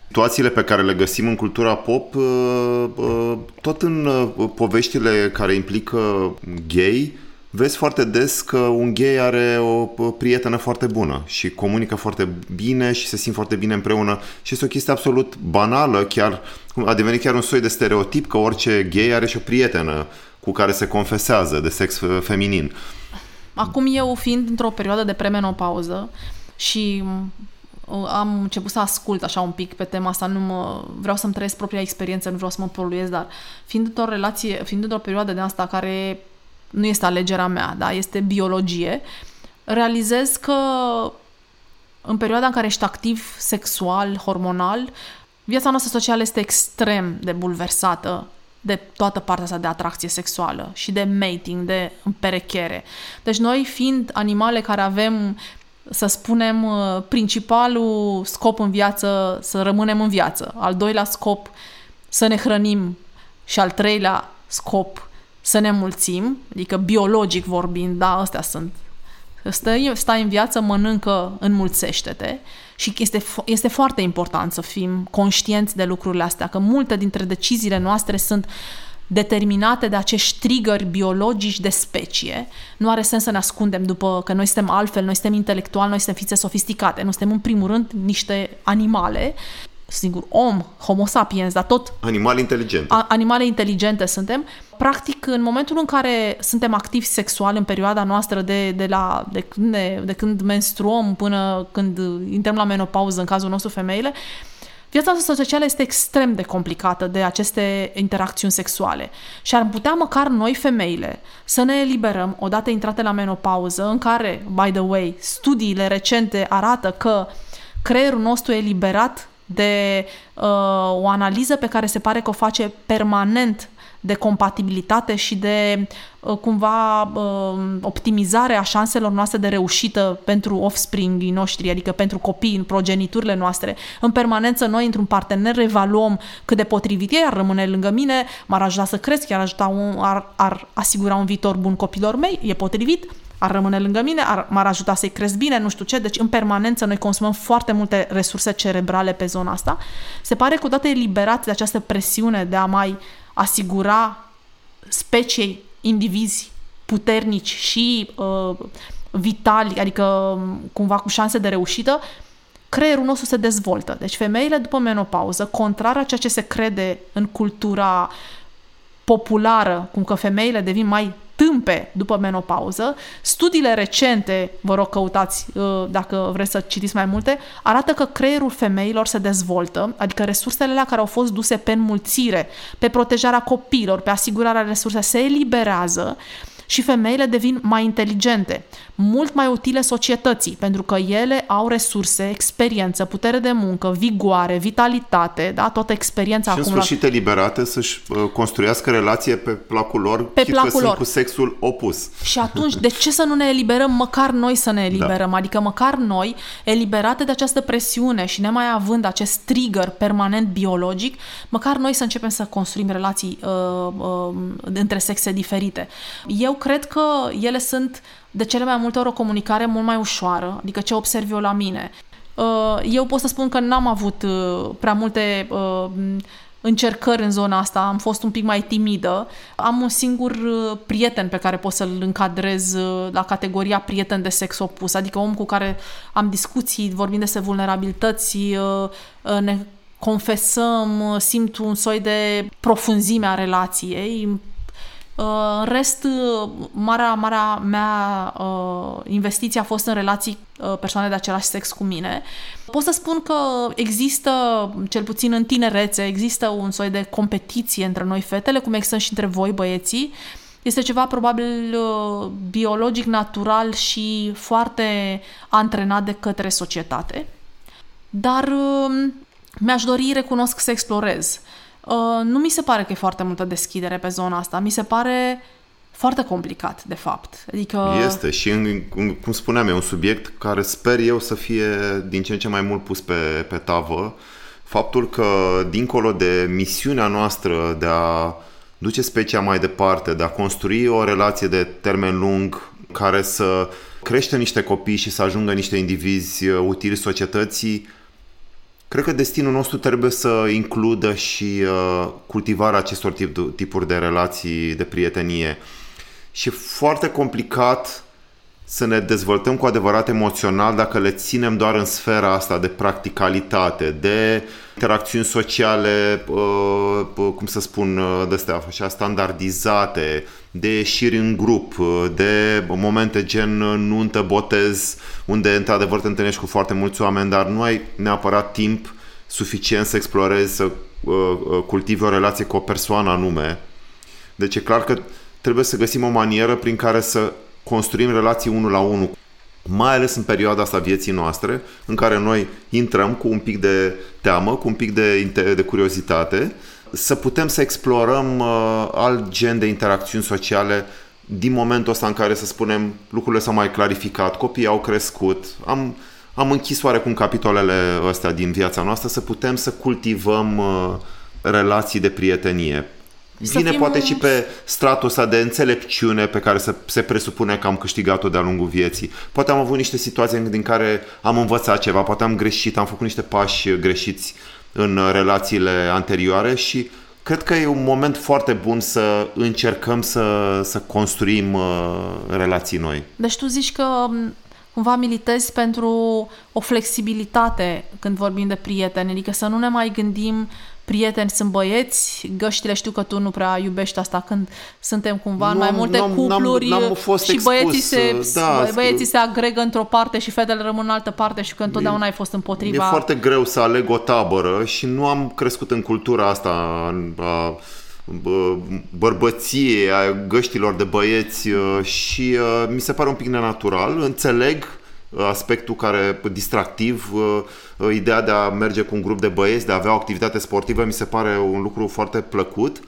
situațiile pe care le găsim în cultura pop, uh, uh, tot în uh, poveștile care implică gay, vezi foarte des că un gay are o prietenă foarte bună și comunică foarte bine și se simt foarte bine împreună și este o chestie absolut banală, chiar a devenit chiar un soi de stereotip că orice gay are și o prietenă cu care se confesează de sex feminin. Acum eu fiind într-o perioadă de premenopauză și am început să ascult așa un pic pe tema asta, nu mă, vreau să-mi trăiesc propria experiență, nu vreau să mă poluez, dar fiind într-o relație, fiind într-o perioadă de asta care nu este alegerea mea, da, este biologie, realizez că în perioada în care ești activ sexual, hormonal, viața noastră socială este extrem de bulversată de toată partea asta de atracție sexuală și de mating, de împerechere. Deci noi fiind animale care avem să spunem, principalul scop în viață să rămânem în viață, al doilea scop să ne hrănim și al treilea scop să ne mulțim, adică biologic vorbind, da, astea sunt. Stai, stai în viață, mănâncă, înmulțește-te și este, este foarte important să fim conștienți de lucrurile astea, că multe dintre deciziile noastre sunt determinate de acești triggeri biologici de specie. Nu are sens să ne ascundem după că noi suntem altfel, noi suntem intelectuali, noi suntem fițe sofisticate. Nu suntem în primul rând niște animale singur om, homo sapiens, dar tot... Animale inteligente. A, animale inteligente suntem. Practic, în momentul în care suntem activi sexual în perioada noastră de, de, la, de, când, ne, de când menstruăm până când intrăm la menopauză, în cazul nostru femeile, Viața noastră socială este extrem de complicată de aceste interacțiuni sexuale și ar putea măcar noi, femeile, să ne eliberăm odată intrate la menopauză, în care, by the way, studiile recente arată că creierul nostru e eliberat de uh, o analiză pe care se pare că o face permanent de compatibilitate și de uh, cumva uh, optimizare a șanselor noastre de reușită pentru offspringii noștri, adică pentru copii, în progeniturile noastre. În permanență noi, într-un partener, evaluăm cât de potrivit e, ar rămâne lângă mine, m-ar ajuta să cresc, ar, ajuta un, ar, ar asigura un viitor bun copilor mei, e potrivit, ar rămâne lângă mine, ar, m-ar ajuta să-i cresc bine, nu știu ce. Deci, în permanență, noi consumăm foarte multe resurse cerebrale pe zona asta. Se pare că odată eliberat de această presiune de a mai asigura speciei indivizi puternici și uh, vitali, adică um, cumva cu șanse de reușită, creierul nostru se dezvoltă. Deci femeile după menopauză, contrar a ceea ce se crede în cultura populară, cum că femeile devin mai tâmpe după menopauză. Studiile recente, vă rog căutați uh, dacă vreți să citiți mai multe, arată că creierul femeilor se dezvoltă, adică resursele la care au fost duse pe înmulțire, pe protejarea copiilor, pe asigurarea resurselor, se eliberează și femeile devin mai inteligente, mult mai utile societății, pentru că ele au resurse, experiență, putere de muncă, vigoare, vitalitate, da? toată experiența Și în sfârșit eliberate să-și uh, construiască relație pe placul lor, pe placul lor. cu sexul opus. Și atunci, de ce să nu ne eliberăm, măcar noi să ne eliberăm? Da. Adică măcar noi, eliberate de această presiune și nemai având acest trigger permanent biologic, măcar noi să începem să construim relații uh, uh, între sexe diferite. Eu cred că ele sunt de cele mai multe ori o comunicare mult mai ușoară, adică ce observ eu la mine. Uh, eu pot să spun că n-am avut uh, prea multe uh, încercări în zona asta, am fost un pic mai timidă. Am un singur prieten pe care pot să-l încadrez la categoria prieten de sex opus, adică om cu care am discuții, vorbim despre vulnerabilități, ne confesăm, simt un soi de profunzime a relației, în rest, marea, marea mea uh, investiție a fost în relații uh, persoane de același sex cu mine. Pot să spun că există, cel puțin în tinerețe, există un soi de competiție între noi fetele, cum există și între voi băieții. Este ceva probabil uh, biologic, natural și foarte antrenat de către societate. Dar uh, mi-aș dori, recunosc, să explorez. Uh, nu mi se pare că e foarte multă deschidere pe zona asta. Mi se pare foarte complicat, de fapt. Adică... Este și, în, cum spuneam, e un subiect care sper eu să fie din ce în ce mai mult pus pe, pe tavă. Faptul că, dincolo de misiunea noastră de a duce specia mai departe, de a construi o relație de termen lung care să crește niște copii și să ajungă niște indivizi utili societății, Cred că destinul nostru trebuie să includă și uh, cultivarea acestor tip, tipuri de relații de prietenie. Și e foarte complicat să ne dezvoltăm cu adevărat emoțional dacă le ținem doar în sfera asta de practicalitate, de interacțiuni sociale, uh, uh, cum să spun, uh, de astea așa, standardizate, de ieșiri în grup, de momente gen nuntă, botez, unde într-adevăr te întâlnești cu foarte mulți oameni, dar nu ai neapărat timp suficient să explorezi, să cultivi o relație cu o persoană anume. Deci e clar că trebuie să găsim o manieră prin care să construim relații unul la unul, mai ales în perioada asta vieții noastre, în care noi intrăm cu un pic de teamă, cu un pic de, de curiozitate, să putem să explorăm uh, alt gen de interacțiuni sociale din momentul ăsta în care, să spunem, lucrurile s-au mai clarificat, copiii au crescut, am, am închis oarecum capitolele astea din viața noastră, să putem să cultivăm uh, relații de prietenie. Vine fim poate un- și pe stratul ăsta de înțelepciune pe care se, se presupune că am câștigat-o de-a lungul vieții. Poate am avut niște situații din care am învățat ceva, poate am greșit, am făcut niște pași greșiți în uh, relațiile anterioare și cred că e un moment foarte bun să încercăm să, să construim uh, relații noi. Deci tu zici că m, cumva militezi pentru o flexibilitate când vorbim de prieteni, adică să nu ne mai gândim prieteni sunt băieți, găștile știu că tu nu prea iubești asta când suntem cumva în Nu mai am- multe n-am- n-am- cupluri n-am fost și expus, băieții se, da, bă- băieții se agregă într-o parte și fetele rămân în altă parte și că întotdeauna ai fost împotriva. E foarte greu să aleg o tabără și nu am crescut în cultura asta a bă- bărbăției, a găștilor de băieți uh, și uh, mi se pare un pic nenatural. Înțeleg uh, aspectul care distractiv, uh, uh, ideea de a merge cu un grup de băieți, de a avea o activitate sportivă, mi se pare un lucru foarte plăcut.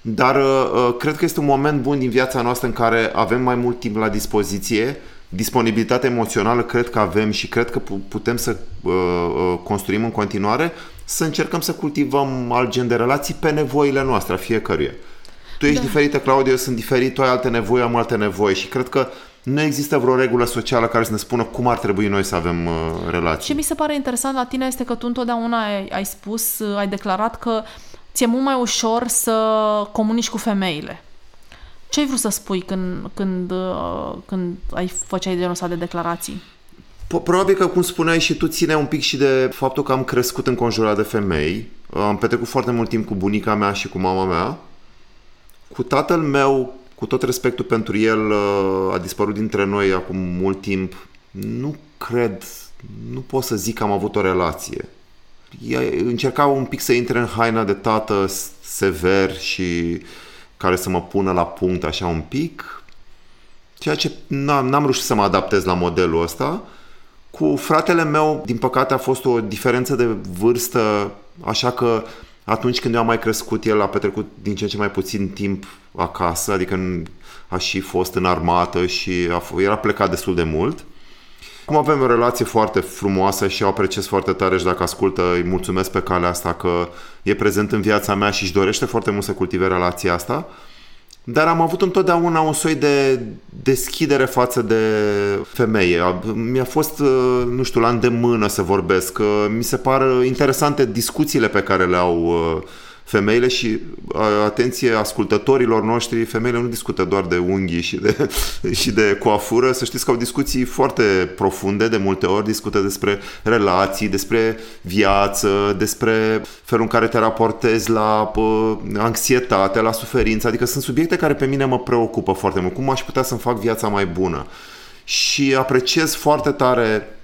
Dar uh, uh, cred că este un moment bun din viața noastră în care avem mai mult timp la dispoziție, disponibilitate emoțională cred că avem și cred că pu- putem să uh, uh, construim în continuare, să încercăm să cultivăm alt gen de relații pe nevoile noastre, a fiecăruia. Tu ești da. diferită, Claudia, eu sunt diferit, tu ai alte nevoi, am alte nevoi și cred că nu există vreo regulă socială care să ne spună cum ar trebui noi să avem uh, relații. Ce mi se pare interesant la tine este că tu întotdeauna ai, ai spus, ai declarat că ți-e mult mai ușor să comunici cu femeile. Ce ai vrut să spui când, când, uh, când ai făceai genul ăsta de declarații? Po- Probabil că, cum spuneai și tu, ține un pic și de faptul că am crescut înconjurat de femei. Am petrecut foarte mult timp cu bunica mea și cu mama mea. Cu tatăl meu, cu tot respectul pentru el, uh, a dispărut dintre noi acum mult timp. Nu cred, nu pot să zic că am avut o relație. Ea încerca un pic să intre în haina de tată s- sever și care să mă pună la punct așa un pic. Ceea ce n-am, n-am reușit să mă adaptez la modelul ăsta. Cu fratele meu, din păcate, a fost o diferență de vârstă, așa că atunci când eu am mai crescut, el a petrecut din ce în ce mai puțin timp acasă, adică nu- a și fost în armată și a f- era plecat destul de mult. Cum avem o relație foarte frumoasă și o apreciez foarte tare și dacă ascultă îi mulțumesc pe calea asta că e prezent în viața mea și își dorește foarte mult să cultive relația asta. Dar am avut întotdeauna un soi de deschidere față de femeie. A- Mi-a fost, uh, nu știu, la îndemână să vorbesc. Uh, Mi se par interesante discuțiile pe care le au uh, femeile și, uh, atenție, ascultătorilor noștri, femeile nu discută doar de unghii și de, [LAUGHS] și de coafură. Să știți că au discuții foarte profunde, de multe ori discută despre relații, despre viață, despre felul în care te raportezi la uh, anxietate, la suferință. Adică sunt subiecte care pe mine mă preocupă foarte mult. Cum aș putea să-mi fac viața mai bună? Și apreciez foarte tare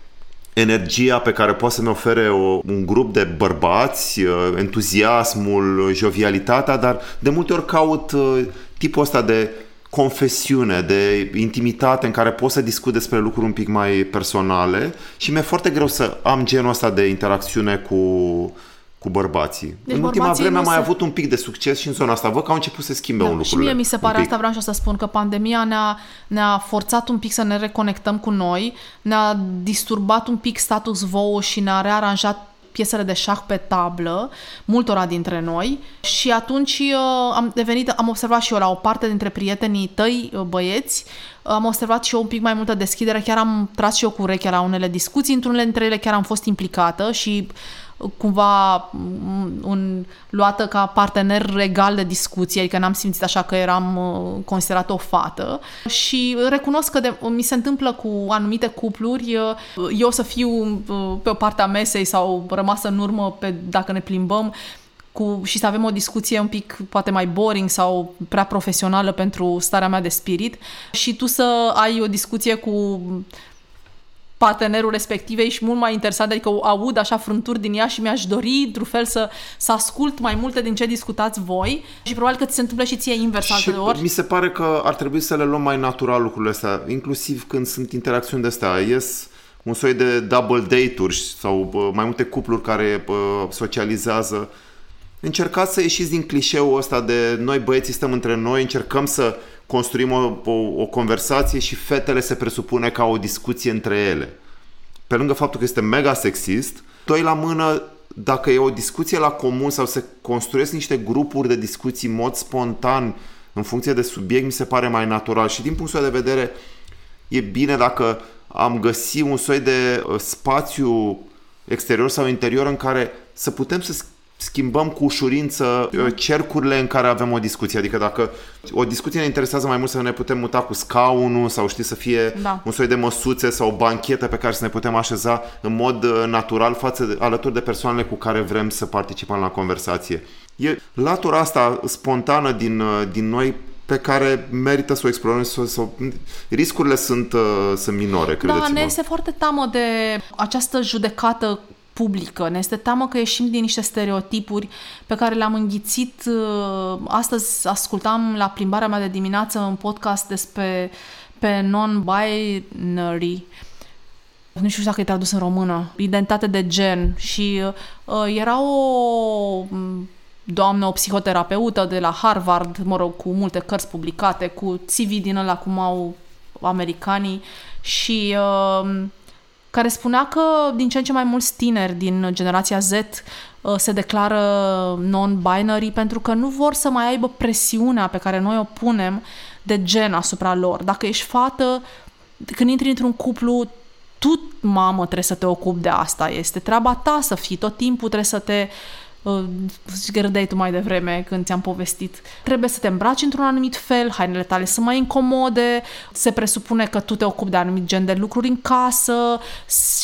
energia pe care poate să-mi ofere o, un grup de bărbați, uh, entuziasmul, jovialitatea, dar de multe ori caut uh, tipul ăsta de confesiune, de intimitate în care pot să discut despre lucruri un pic mai personale și mi-e foarte greu să am genul ăsta de interacțiune cu, cu bărbații. Deci în ultima bărbații vreme am nu mai se- avut un pic de succes și în zona asta. Văd că au început să schimbe un Da, lucru. și mie mi se pare asta, vreau și să spun, că pandemia ne-a, ne-a forțat un pic să ne reconectăm cu noi, ne-a disturbat un pic status quo și ne-a rearanjat piesele de șah pe tablă, multora dintre noi și atunci uh, am devenit, am observat și eu la o parte dintre prietenii tăi uh, băieți, uh, am observat și eu un pic mai multă deschidere, chiar am tras și eu cu urechea la unele discuții, într-unele dintre ele chiar am fost implicată și uh, cumva m, un, luată ca partener egal de discuție, adică n-am simțit așa că eram uh, considerată o fată. Și recunosc că de, mi se întâmplă cu anumite cupluri uh, eu să fiu uh, pe o parte a mesei sau rămasă în urmă pe, dacă ne plimbăm cu, și să avem o discuție un pic poate mai boring sau prea profesională pentru starea mea de spirit. Și tu să ai o discuție cu partenerul respectiv ești mult mai interesant, adică aud așa frânturi din ea și mi-aș dori, într-un fel, să, să ascult mai multe din ce discutați voi și probabil că ți se întâmplă și ție invers Și alte ori. mi se pare că ar trebui să le luăm mai natural lucrurile astea, inclusiv când sunt interacțiuni de astea. Ies un soi de double date-uri sau bă, mai multe cupluri care bă, socializează. Încercați să ieșiți din clișeul ăsta de noi băieții stăm între noi, încercăm să construim o, o, o conversație și fetele se presupune ca o discuție între ele. Pe lângă faptul că este mega sexist, doi la mână dacă e o discuție la comun sau se construiesc niște grupuri de discuții în mod spontan în funcție de subiect, mi se pare mai natural și din punctul de vedere e bine dacă am găsit un soi de uh, spațiu exterior sau interior în care să putem să schimbăm cu ușurință uh, cercurile în care avem o discuție. Adică dacă o discuție ne interesează mai mult să ne putem muta cu scaunul sau știi să fie da. un soi de măsuțe sau o banchetă pe care să ne putem așeza în mod uh, natural față de, alături de persoanele cu care vrem să participăm la conversație. E latura asta spontană din, din noi pe care merită să o explorăm. Să, să, riscurile sunt, uh, sunt minore, credeți-mă. Da, ne este foarte teamă de această judecată publică. Ne este teamă că ieșim din niște stereotipuri pe care le-am înghițit. Uh, astăzi ascultam la plimbarea mea de dimineață un podcast despre pe non-binary nu știu dacă e tradus în română, identitate de gen și uh, era o doamnă, o psihoterapeută de la Harvard, mă rog, cu multe cărți publicate, cu CV din ăla cum au americanii și uh, care spunea că din ce în ce mai mulți tineri din generația Z uh, se declară non-binary pentru că nu vor să mai aibă presiunea pe care noi o punem de gen asupra lor. Dacă ești fată, când intri într-un cuplu, tu, mamă, trebuie să te ocupi de asta. Este treaba ta să fii, tot timpul trebuie să te uh, gârdeai tu mai devreme când ți-am povestit. Trebuie să te îmbraci într-un anumit fel, hainele tale sunt mai incomode, se presupune că tu te ocupi de anumit gen de lucruri în casă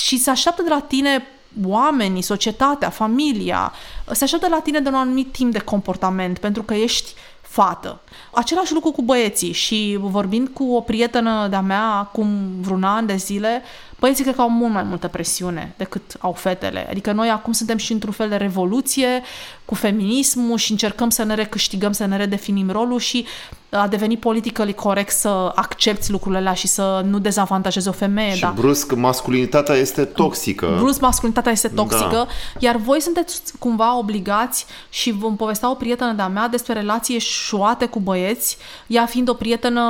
și se așteaptă de la tine oamenii, societatea, familia, se așteaptă de la tine de un anumit timp de comportament pentru că ești fată. Același lucru cu băieții și vorbind cu o prietenă de-a mea acum vreun an de zile, Băieții cred că au mult mai multă presiune decât au fetele. Adică noi acum suntem și într-un fel de revoluție cu feminismul și încercăm să ne recâștigăm, să ne redefinim rolul și a devenit politically corect să accepti lucrurile alea și să nu dezavantajezi o femeie. Și da. brusc masculinitatea este toxică. Brusc masculinitatea este toxică, da. iar voi sunteți cumva obligați și vom povestea o prietenă de-a mea despre relații eșuate cu băieți, ea fiind o prietenă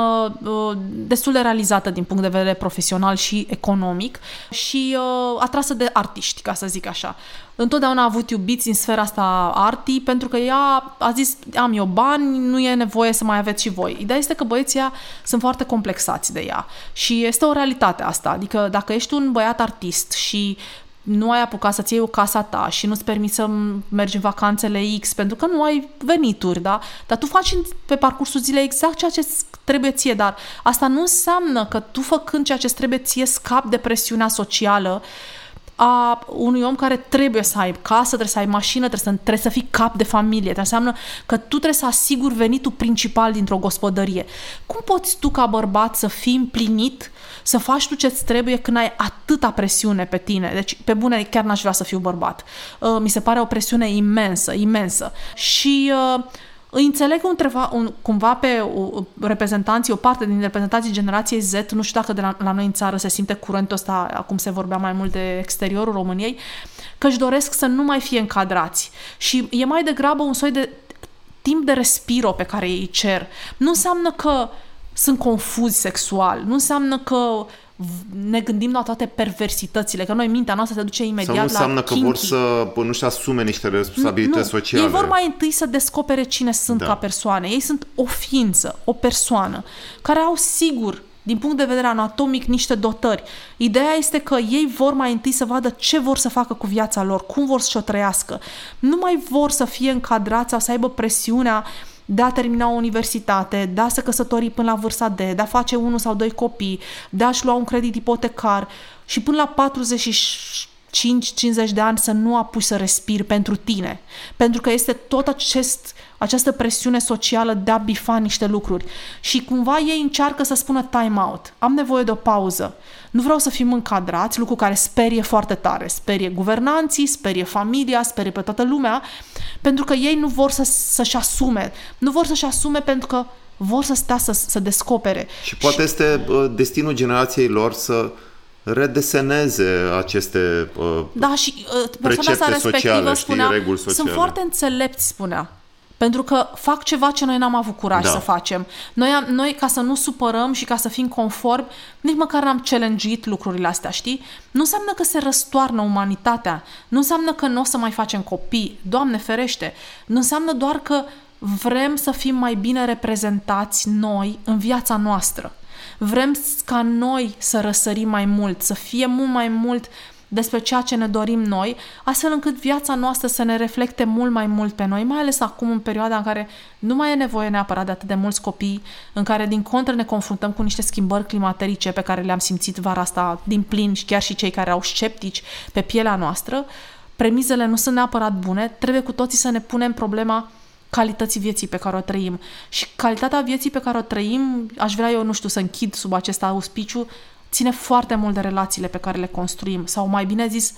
uh, destul de realizată din punct de vedere profesional și economic și uh, atrasă de artiști, ca să zic așa întotdeauna a avut iubiți în sfera asta artii, pentru că ea a zis, am eu bani, nu e nevoie să mai aveți și voi. Ideea este că băieții sunt foarte complexați de ea și este o realitate asta. Adică dacă ești un băiat artist și nu ai apucat să-ți iei o casa ta și nu-ți permiți să mergi în vacanțele X pentru că nu ai venituri, da? Dar tu faci pe parcursul zilei exact ceea ce trebuie ție, dar asta nu înseamnă că tu făcând ceea ce trebuie ție scap de presiunea socială a unui om care trebuie să ai casă, trebuie să ai mașină, trebuie să, trebuie să fii cap de familie. Asta înseamnă că tu trebuie să asiguri venitul principal dintr-o gospodărie. Cum poți tu ca bărbat să fii împlinit, să faci tu ce-ți trebuie când ai atâta presiune pe tine? Deci, pe bune, chiar n-aș vrea să fiu bărbat. Uh, mi se pare o presiune imensă, imensă. Și... Uh, îi înțeleg întreva, un, cumva pe o, reprezentanții, o parte din reprezentanții generației Z, nu știu dacă de la, la noi în țară se simte curentul ăsta, acum se vorbea mai mult de exteriorul României, că își doresc să nu mai fie încadrați. Și e mai degrabă un soi de timp de respiro pe care ei cer. Nu înseamnă că sunt confuzi sexual, nu înseamnă că ne gândim la toate perversitățile, că noi mintea noastră se duce imediat Sau nu înseamnă la că vor să nu-și asume niște responsabilități nu, sociale. Ei vor mai întâi să descopere cine sunt da. ca persoane. Ei sunt o ființă, o persoană, care au sigur din punct de vedere anatomic, niște dotări. Ideea este că ei vor mai întâi să vadă ce vor să facă cu viața lor, cum vor să o trăiască. Nu mai vor să fie încadrați sau să aibă presiunea de a termina o universitate, de a se căsători până la vârsta de, de a face unul sau doi copii, de a-și lua un credit ipotecar și până la 40 5-50 de ani să nu apuci să respiri pentru tine. Pentru că este tot acest, această presiune socială de a bifa niște lucruri. Și cumva ei încearcă să spună time out. Am nevoie de o pauză. Nu vreau să fim încadrați, lucru care sperie foarte tare. Sperie guvernanții, sperie familia, sperie pe toată lumea, pentru că ei nu vor să, să-și asume. Nu vor să-și asume pentru că vor să stea să, să descopere. Și poate și... este destinul generației lor să redeseneze aceste uh, Da, și uh, persoana asta respectivă spunea, reguli sociale. sunt foarte înțelepți, spunea. Pentru că fac ceva ce noi n-am avut curaj Da. să facem. Noi, am, noi, ca să nu supărăm și ca să fim conform, nici măcar n-am challenge lucrurile astea, știi? Nu înseamnă că se răstoarnă umanitatea. Nu înseamnă că nu o să mai facem copii. Doamne ferește! Nu înseamnă doar că vrem să fim mai bine reprezentați noi în viața noastră. Vrem s- ca noi să răsărim mai mult, să fie mult mai mult despre ceea ce ne dorim noi, astfel încât viața noastră să ne reflecte mult mai mult pe noi, mai ales acum în perioada în care nu mai e nevoie neapărat de atât de mulți copii, în care din contră ne confruntăm cu niște schimbări climaterice pe care le-am simțit vara asta din plin și chiar și cei care au sceptici pe pielea noastră, premizele nu sunt neapărat bune, trebuie cu toții să ne punem problema calității vieții pe care o trăim. Și calitatea vieții pe care o trăim, aș vrea eu, nu știu, să închid sub acest auspiciu, ține foarte mult de relațiile pe care le construim. Sau mai bine zis,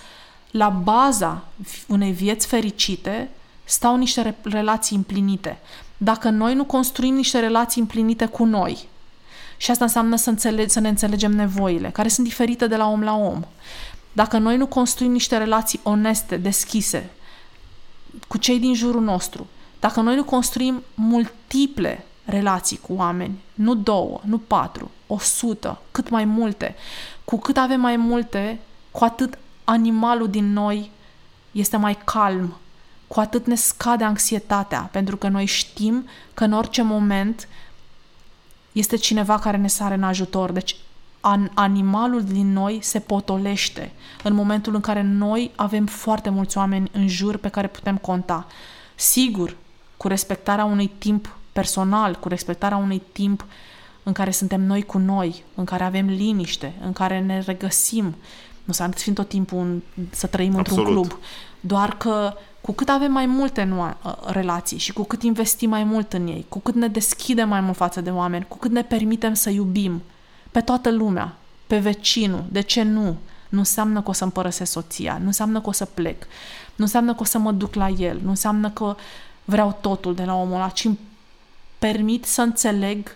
la baza unei vieți fericite stau niște re- relații împlinite. Dacă noi nu construim niște relații împlinite cu noi, și asta înseamnă să, înțele- să ne înțelegem nevoile, care sunt diferite de la om la om. Dacă noi nu construim niște relații oneste, deschise, cu cei din jurul nostru, dacă noi nu construim multiple relații cu oameni, nu două, nu patru, o sută, cât mai multe, cu cât avem mai multe, cu atât animalul din noi este mai calm, cu atât ne scade anxietatea, pentru că noi știm că în orice moment este cineva care ne sare în ajutor. Deci an, animalul din noi se potolește în momentul în care noi avem foarte mulți oameni în jur pe care putem conta. Sigur, cu respectarea unui timp personal, cu respectarea unui timp în care suntem noi cu noi, în care avem liniște, în care ne regăsim. Nu înseamnă să fim tot timpul un, să trăim într-un Absolut. club. Doar că cu cât avem mai multe nua- uh, relații și cu cât investim mai mult în ei, cu cât ne deschidem mai mult față de oameni, cu cât ne permitem să iubim pe toată lumea, pe vecinul, de ce nu? Nu înseamnă că o să-mi părăsesc soția, nu înseamnă că o să plec, nu înseamnă că o să mă duc la el, nu înseamnă că vreau totul de la omul ăla, ci îmi permit să înțeleg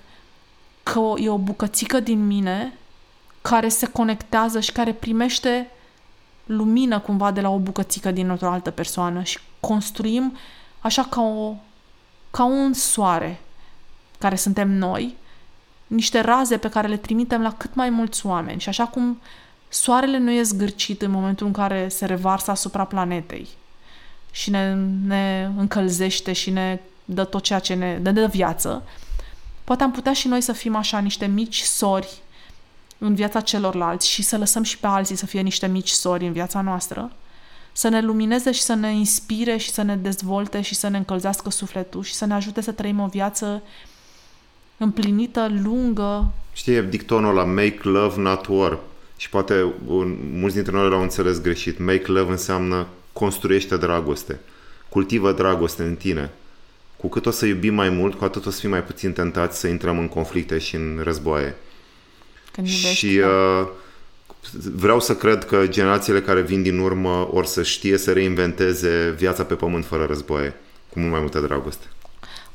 că o- e o bucățică din mine care se conectează și care primește lumină cumva de la o bucățică din o altă persoană și construim așa ca, o, ca un soare care suntem noi, niște raze pe care le trimitem la cât mai mulți oameni. Și așa cum soarele nu e zgârcit în momentul în care se revarsă asupra planetei și ne, ne încălzește și ne dă tot ceea ce ne dă de viață, poate am putea și noi să fim așa niște mici sori în viața celorlalți și să lăsăm și pe alții să fie niște mici sori în viața noastră, să ne lumineze și să ne inspire și să ne dezvolte și să ne încălzească sufletul și să ne ajute să trăim o viață împlinită, lungă. Știi, e dictonul la make love, not war. Și poate un, mulți dintre noi l-au înțeles greșit. Make love înseamnă construiește dragoste. Cultivă dragoste în tine. Cu cât o să iubim mai mult, cu atât o să fim mai puțin tentați să intrăm în conflicte și în războaie. Când iubești, Și da. uh, vreau să cred că generațiile care vin din urmă or să știe să reinventeze viața pe pământ fără războaie, cu mult mai multă dragoste.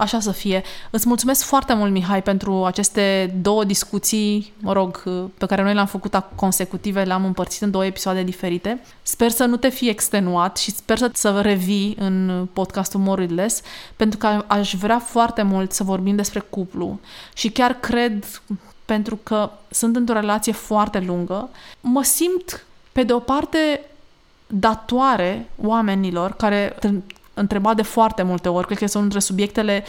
Așa să fie. Îți mulțumesc foarte mult, Mihai, pentru aceste două discuții, mă rog, pe care noi le-am făcut ac- consecutive, le-am împărțit în două episoade diferite. Sper să nu te fii extenuat și sper să, să revii în podcastul More with Less, pentru că aș vrea foarte mult să vorbim despre cuplu și chiar cred, pentru că sunt într-o relație foarte lungă, mă simt, pe de o parte, datoare oamenilor care te întreba de foarte multe ori, cred că sunt între subiectele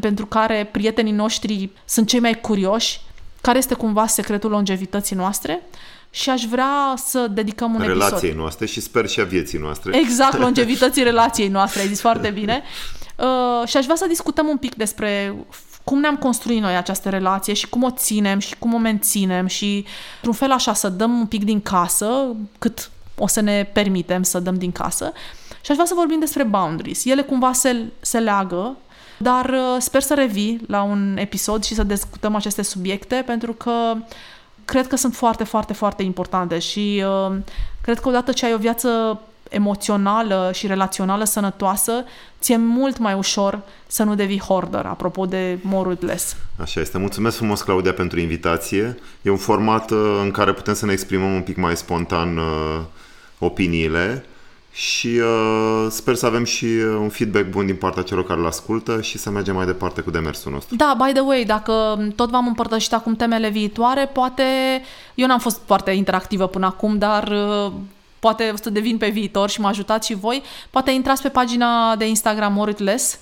pentru care prietenii noștri sunt cei mai curioși, care este cumva secretul longevității noastre și aș vrea să dedicăm un Relației episod. noastre și sper și a vieții noastre. Exact, [LAUGHS] longevității relației noastre, ai zis foarte bine. Uh, și aș vrea să discutăm un pic despre cum ne-am construit noi această relație și cum o ținem și cum o menținem și, într-un fel așa, să dăm un pic din casă, cât o să ne permitem să dăm din casă. Și aș vrea să vorbim despre boundaries. Ele cumva se, se leagă, dar uh, sper să revii la un episod și să discutăm aceste subiecte, pentru că cred că sunt foarte, foarte, foarte importante și uh, cred că odată ce ai o viață emoțională și relațională sănătoasă, ți-e mult mai ușor să nu devii hoarder, apropo de more with less. Așa este. Mulțumesc frumos, Claudia, pentru invitație. E un format uh, în care putem să ne exprimăm un pic mai spontan uh, opiniile și uh, sper să avem și uh, un feedback bun din partea celor care îl ascultă și să mergem mai departe cu demersul nostru. Da, by the way, dacă tot v-am împărtășit acum temele viitoare, poate... Eu n-am fost foarte interactivă până acum, dar uh, poate o să devin pe viitor și mă ajutați și voi. Poate intrați pe pagina de Instagram Moritless,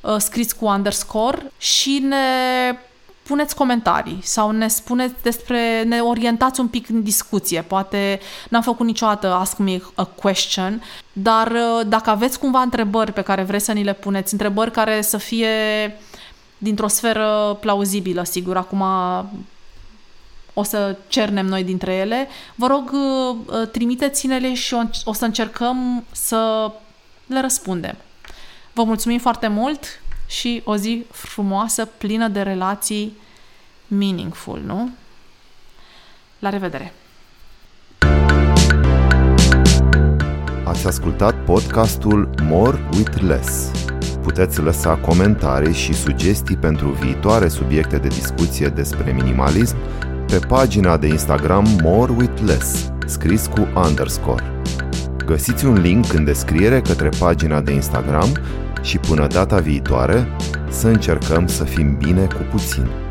uh, scris cu underscore și ne puneți comentarii sau ne spuneți despre, ne orientați un pic în discuție. Poate n-am făcut niciodată Ask Me a Question, dar uh, dacă aveți cumva întrebări pe care vreți să ni le puneți, întrebări care să fie dintr-o sferă plauzibilă, sigur, acum o să cernem noi dintre ele, vă rog, uh, uh, trimiteți-ne-le și o să încercăm să le răspundem. Vă mulțumim foarte mult și o zi frumoasă, plină de relații meaningful, nu? La revedere! Ați ascultat podcastul More with Less. Puteți lăsa comentarii și sugestii pentru viitoare subiecte de discuție despre minimalism pe pagina de Instagram More with Less, scris cu underscore. Găsiți un link în descriere către pagina de Instagram și până data viitoare să încercăm să fim bine cu puțin.